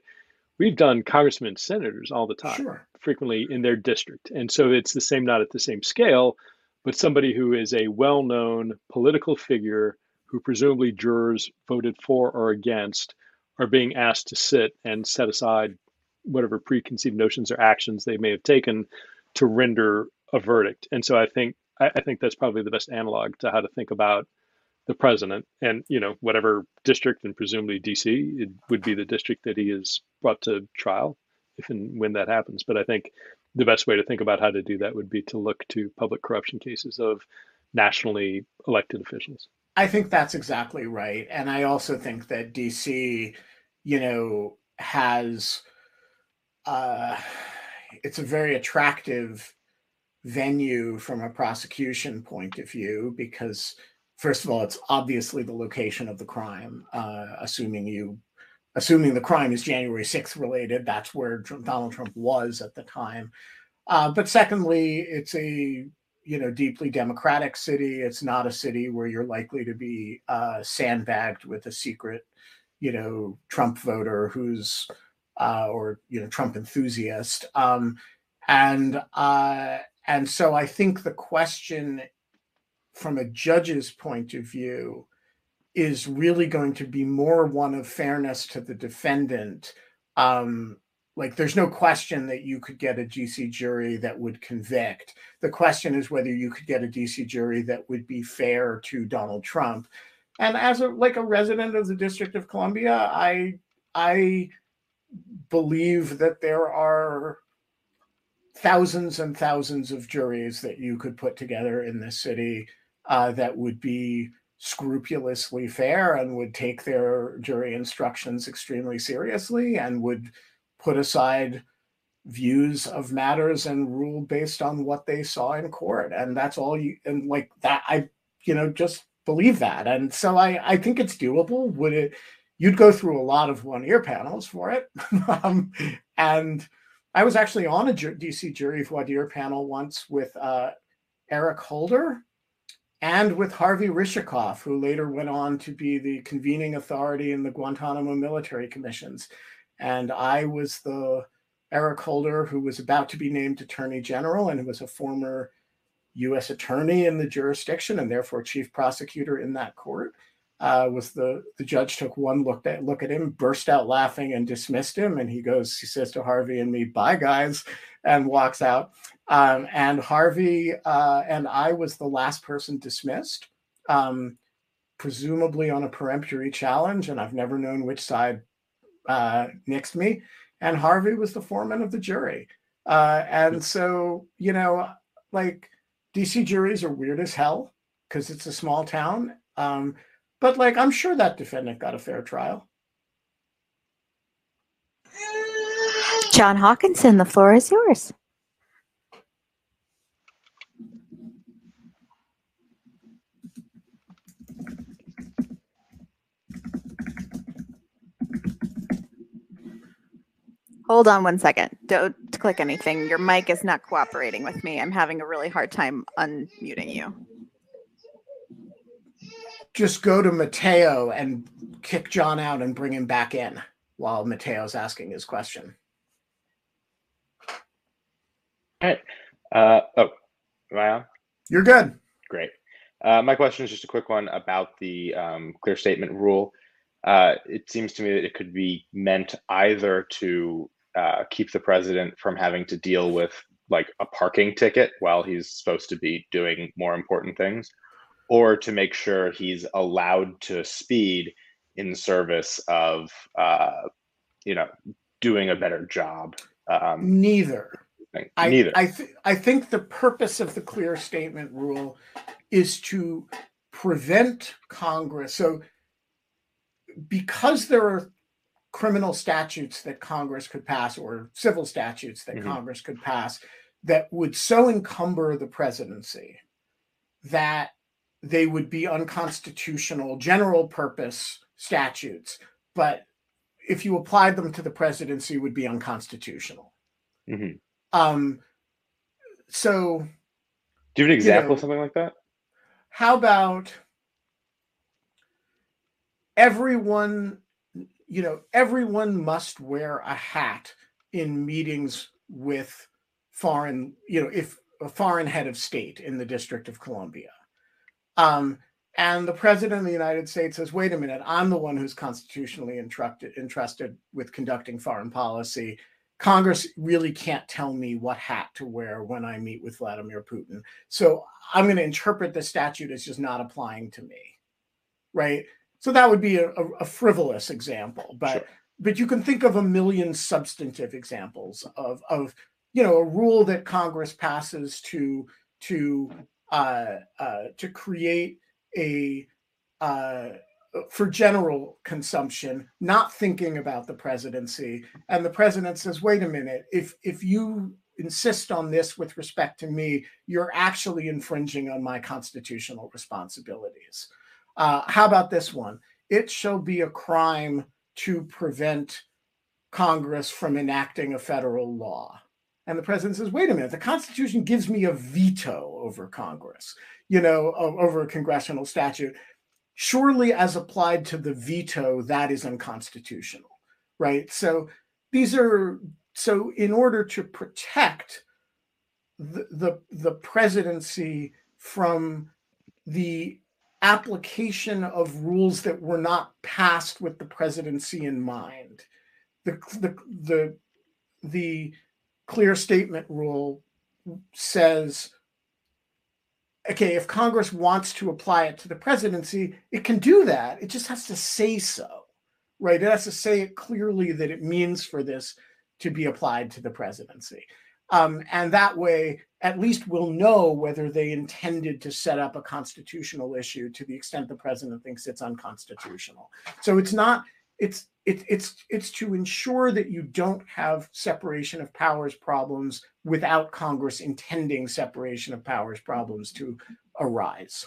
Speaker 4: we've done congressmen senators all the time
Speaker 3: sure.
Speaker 4: frequently in their district. And so it's the same not at the same scale but somebody who is a well-known political figure who presumably jurors voted for or against, are being asked to sit and set aside whatever preconceived notions or actions they may have taken to render a verdict. And so I think I, I think that's probably the best analog to how to think about the president and you know whatever district and presumably DC it would be the district that he is brought to trial if and when that happens. But I think the best way to think about how to do that would be to look to public corruption cases of nationally elected officials.
Speaker 3: I think that's exactly right. And I also think that DC, you know, has uh it's a very attractive venue from a prosecution point of view because first of all it's obviously the location of the crime uh assuming you assuming the crime is January 6th related that's where Donald Trump was at the time uh, but secondly it's a you know deeply democratic city it's not a city where you're likely to be uh, sandbagged with a secret you know trump voter who's uh, or you know trump enthusiast. Um, and uh, and so i think the question from a judge's point of view is really going to be more one of fairness to the defendant um, like there's no question that you could get a DC jury that would convict. The question is whether you could get a DC jury that would be fair to Donald Trump. And as a like a resident of the District of Columbia, I I believe that there are thousands and thousands of juries that you could put together in this city uh, that would be scrupulously fair and would take their jury instructions extremely seriously and would put aside views of matters and rule based on what they saw in court. And that's all you and like that i you know just believe that. And so i i think it's doable. Would it you'd go through a lot of one ear panels for it. <laughs> Um, and i was actually on a dc jury voir dire panel once with uh, eric holder and with harvey rishikof who later went on to be the convening authority in the guantanamo military commissions and I was the Eric Holder, who was about to be named Attorney General and who was a former U.S. attorney in the jurisdiction and therefore chief prosecutor in that court. uh, was the the judge took one look at look at him, burst out laughing, and dismissed him. And he goes, he says to Harvey and me, "Bye, guys," and walks out. Um, and Harvey uh, and I was the last person dismissed, um, presumably on a peremptory challenge. And I've never known which side uh, nixed me. And Harvey was the foreman of the jury. Uh, and so, you know, like DC juries are weird as hell because it's a small town. Um, but like, I'm sure that defendant got a fair trial.
Speaker 2: John Hawkinson, the floor is yours. Hold on one second. Don't click anything. Your mic is not cooperating with me. I'm having a really hard time unmuting you.
Speaker 3: Just go to Mateo and kick John out and bring him back in while Mateo's asking his question.
Speaker 8: All right. Uh, oh, am I on?
Speaker 3: You're good.
Speaker 8: Great. Uh, my question is just a quick one about the um, clear statement rule. Uh, it seems to me that it could be meant either to uh, keep the president from having to deal with like a parking ticket while he's supposed to be doing more important things, or to make sure he's allowed to speed in service of, uh, you know, doing a better job. Um,
Speaker 3: Neither. I,
Speaker 8: Neither.
Speaker 3: I, th- I think the purpose of the clear statement rule is to prevent Congress. So, because there are criminal statutes that Congress could pass or civil statutes that
Speaker 8: Mhm.
Speaker 3: Congress could pass that would so encumber the presidency that they would be unconstitutional general purpose statutes. But if you applied them to the presidency, would be unconstitutional.
Speaker 8: Mhm.
Speaker 3: Um, so
Speaker 8: Do you have an example
Speaker 3: know,
Speaker 8: of something like that?
Speaker 3: how about everyone you know everyone must wear a hat in meetings with foreign you know if a foreign head of state in the district of columbia. Um and the president of the united states says wait a minute i'm the one who's constitutionally entrusted entrusted with conducting foreign policy. Congress really can't tell me what hat to wear when i meet with vladimir putin. So i'm going to interpret the statute as just not applying to me. Right so that would be a, a, a frivolous example but
Speaker 8: Sure.
Speaker 3: but you can think of a million substantive examples of of you know a rule that congress passes to to uh, uh, to create a uh, for general consumption not thinking about the presidency. And the president says wait a minute. If if you insist on this with respect to me you're actually infringing on my constitutional responsibilities uh, how about this one it shall be a crime to prevent Congress from enacting a federal law. And the president says, wait a minute, the Constitution gives me a veto over Congress, you know, over a congressional statute. Surely, as applied to the veto, that is unconstitutional, right? So these are so in order to protect the the, the presidency from the application of rules that were not passed with the presidency in mind. The, the, the, the clear statement rule says okay, if Congress wants to apply it to the presidency, it can do that. It just has to say so, right? It has to say it clearly that it means for this to be applied to the presidency. Um, and that way, at least we'll know whether they intended to set up a constitutional issue to the extent the president thinks it's unconstitutional. So it's not it's it, it's it's to ensure that you don't have separation of powers problems without Congress intending separation of powers problems to arise.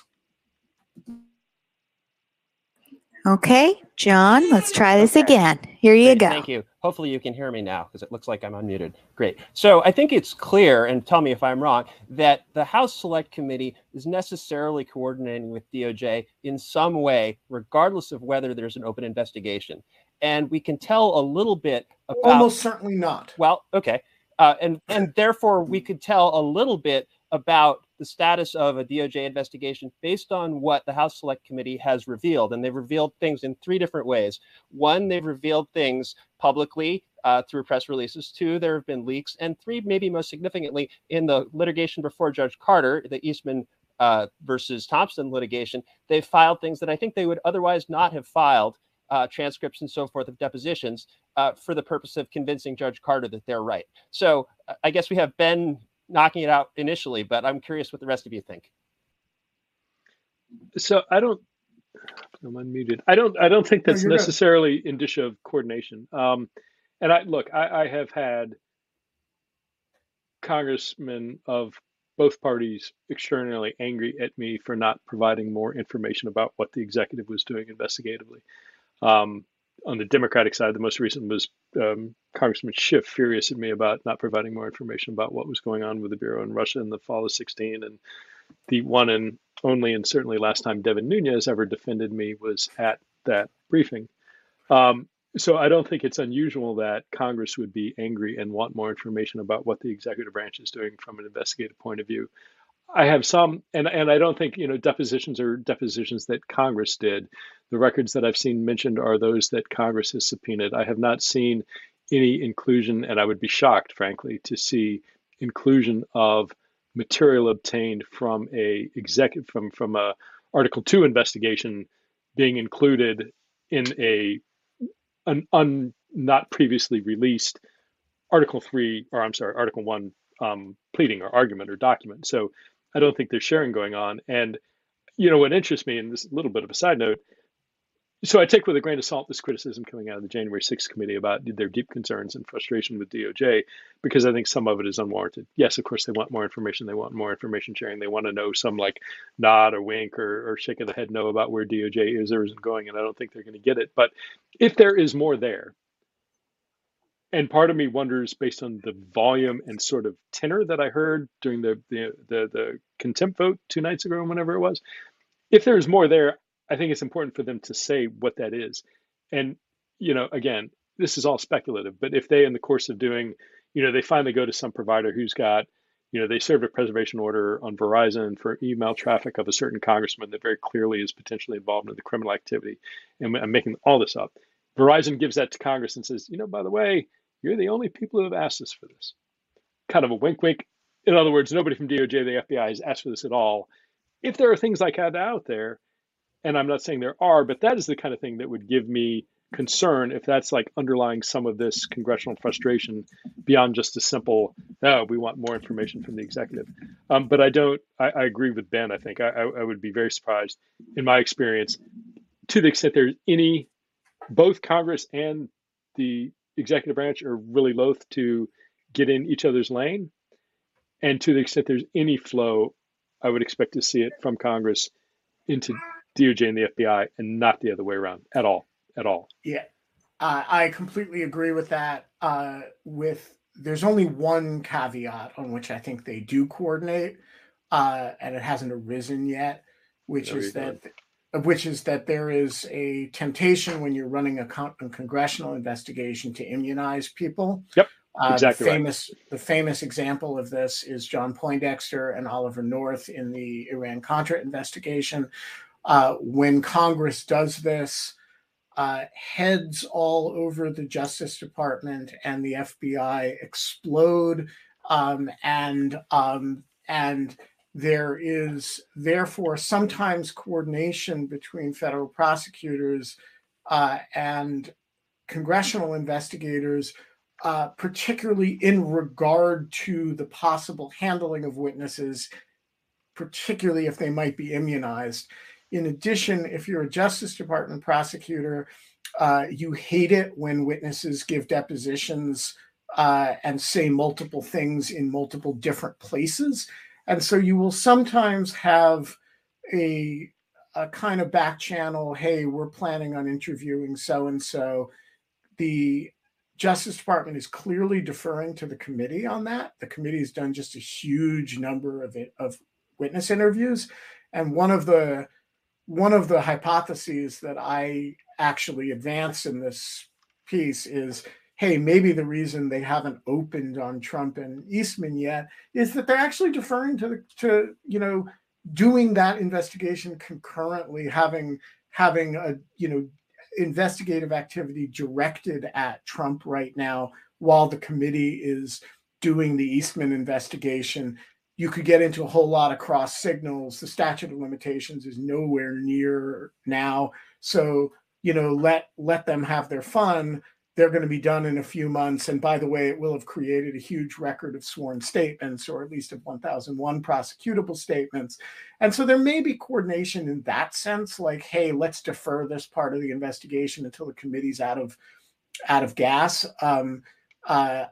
Speaker 2: Okay, John, let's try this
Speaker 9: Okay.
Speaker 2: again. Here you
Speaker 9: Great,
Speaker 2: go.
Speaker 9: Thank you. Hopefully you can hear me now because it looks like I'm unmuted. Great. So I think it's clear, and tell me if I'm wrong, that the House Select Committee is necessarily coordinating with DOJ in some way, regardless of whether there's an open investigation. And we can tell a little bit about
Speaker 3: Almost certainly not.
Speaker 9: well, okay, uh, and and therefore we could tell a little bit about the status of a DOJ investigation based on what the House Select Committee has revealed. And they've revealed things in three different ways. One, they've revealed things publicly uh, through press releases. Two, there have been leaks. And three, maybe most significantly, in the litigation before Judge Carter, the Eastman uh, versus Thompson litigation, they filed things that I think they would otherwise not have filed, uh, transcripts and so forth of depositions, uh, for the purpose of convincing Judge Carter that they're right. So I guess we have Ben knocking it out initially, but I'm curious what the rest of you think.
Speaker 4: So I don't. I'm unmuted. I don't. I don't think that's
Speaker 3: you're good.
Speaker 4: necessarily indicia of coordination. Um, and I look. I, I have had congressmen of both parties extraordinarily angry at me for not providing more information about what the executive was doing investigatively. Um, on the Democratic side, the most recent was um, Congressman Schiff furious at me about not providing more information about what was going on with the Bureau in Russia in the fall of 16. And the one and only, and certainly last time Devin Nunes ever defended me was at that briefing. Um, so I don't think it's unusual that Congress would be angry and want more information about what the executive branch is doing from an investigative point of view. I have some, and and I don't think you know depositions are depositions that Congress did. The records that I've seen mentioned are those that Congress has subpoenaed. I have not seen any inclusion, and I would be shocked, frankly, to see inclusion of material obtained from a executive from from a Article Two investigation being included in a an un not previously released Article Three, or I'm sorry, Article One um, pleading or argument or document. So I don't think there's sharing going on. And you know what interests me, and this is a little bit of a side note. So I take with a grain of salt this criticism coming out of the January 6th committee about their deep concerns and frustration with DOJ, because I think some of it is unwarranted. Yes, of course they want more information. They want more information sharing. They want to know some like nod or wink or, or shake of the head no about where DOJ is or isn't going, and I don't think they're going to get it. But if there is more there, and part of me wonders based on the volume and sort of tenor that I heard during the the the, the contempt vote two nights ago or whenever it was. If there's more there, I think it's important for them to say what that is. And you know, again, this is all speculative, but if they in the course of doing, you know, they finally go to some provider who's got you know, they served a preservation order on Verizon for email traffic of a certain congressman that very clearly is potentially involved in the criminal activity. And I'm making all this up. Verizon gives that to Congress and says, you know, by the way, you're the only people who have asked us for this. Kind of a wink, wink. In other words, nobody from DOJ, the FBI, has asked for this at all. If there are things like that out there, and I'm not saying there are, but that is the kind of thing that would give me concern if that's like underlying some of this congressional frustration beyond just a simple, oh, we want more information from the executive. Um, but I don't, I, I, agree with Ben. I think I, I would be very surprised in my experience to the extent there's any, both Congress and the executive branch are really loath to get in each other's lane. And to the extent there's any flow, I would expect to see it from Congress into DOJ and the FBI and not the other way around at all. At all.
Speaker 3: Yeah. Uh, I completely agree with that. Uh, with there's only one caveat on which I think they do coordinate, uh, and it hasn't arisen yet, which is that which is that there is a temptation when you're running a, con- a congressional investigation to immunize people.
Speaker 4: Yep. Exactly
Speaker 3: uh, the famous
Speaker 4: right.
Speaker 3: the famous example of this is John Poindexter and Oliver North in the Iran Contra investigation. Uh, when Congress does this, uh, heads all over the Justice Department and the FBI explode, um, and um, and there is therefore sometimes coordination between federal prosecutors uh, and congressional investigators, uh, particularly in regard to the possible handling of witnesses, particularly if they might be immunized. In addition, if you're a Justice Department prosecutor, uh, you hate it when witnesses give depositions uh, and say multiple things in multiple different places and so you will sometimes have a, a kind of back channel hey, we're planning on interviewing so and so. The Justice Department is clearly deferring to the committee on that. The committee has done just a huge number of it, of witness interviews, and one of the one of the hypotheses that I actually advance in this piece is hey, maybe the reason they haven't opened on Trump and Eastman yet is that they're actually deferring to the to you know doing that investigation concurrently, having having a you know investigative activity directed at Trump right now while the committee is doing the Eastman investigation. You could get into a whole lot of cross signals. The statute of limitations is nowhere near now. So, you know, let let them have their fun they're going to be done in a few months. And by the way, it will have created a huge record of sworn statements, or at least of 1001 prosecutable statements. And so there may be coordination in that sense, like, hey, let's defer this part of the investigation until the committee's out of out of gas. Um, uh,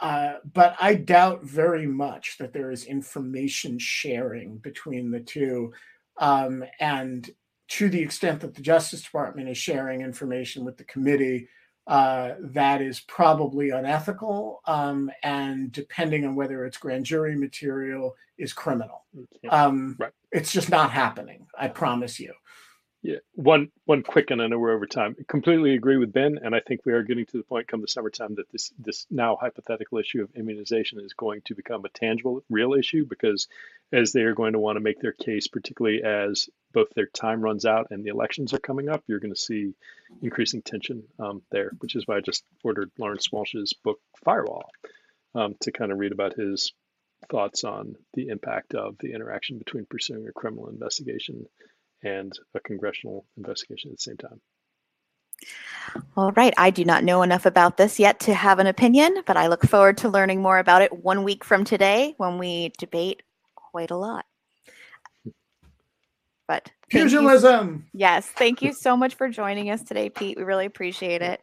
Speaker 3: uh, but I doubt very much that there is information sharing between the two. Um, and to the extent that the Justice Department is sharing information with the committee, uh, that is probably unethical um, and depending on whether it's grand jury material is criminal. Um, right. it's just not happening i promise you
Speaker 4: yeah one one quick and i know we're over time. Completely agree with ben and i think we are getting to the point come the summertime that this this now hypothetical issue of immunization is going to become a tangible real issue because as they are going to want to make their case particularly as both their time runs out and the elections are coming up you're going to see increasing tension um, there which is why i just ordered lawrence walsh's book firewall um, to kind of read about his thoughts on the impact of the interaction between pursuing a criminal investigation and a congressional investigation at the same time.
Speaker 2: All right. I do not know enough about this yet to have an opinion, but I look forward to learning more about it one week from today when we debate quite a lot. But
Speaker 3: pugilism.
Speaker 2: You, yes. Thank you so much for joining us today, Pete. We really appreciate it.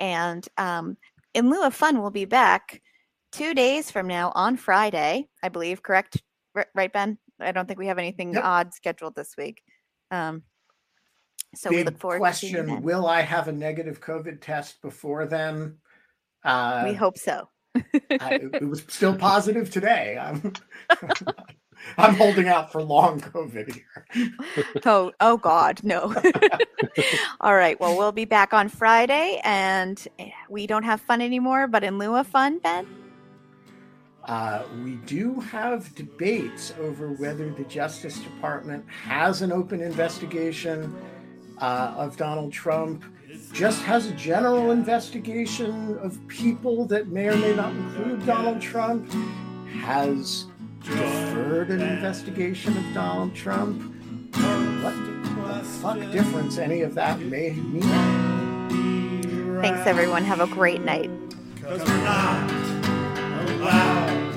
Speaker 2: And um, in lieu of fun, we'll be back two days from now on Friday, I believe, correct? right, Ben? I don't think we have anything yep. odd scheduled this week. Um, so Big we look forward
Speaker 3: question, Will I have a negative COVID test before then?
Speaker 2: Uh, we hope so.
Speaker 3: I, it was still <laughs> positive today. I'm, <laughs> I'm holding out for long COVID here. <laughs>
Speaker 2: oh, oh God, no. All right. Well, we'll be back on Friday, and eh, we don't have fun anymore. But in lieu of fun, Ben.
Speaker 3: Uh, we do have debates over whether the Justice Department has an open investigation uh, of Donald Trump, just has a general investigation of people that may or may not include Donald Trump, has deferred an investigation of Donald Trump. What the fuck difference any of that may mean?
Speaker 2: Thanks, everyone. Have a great night loud.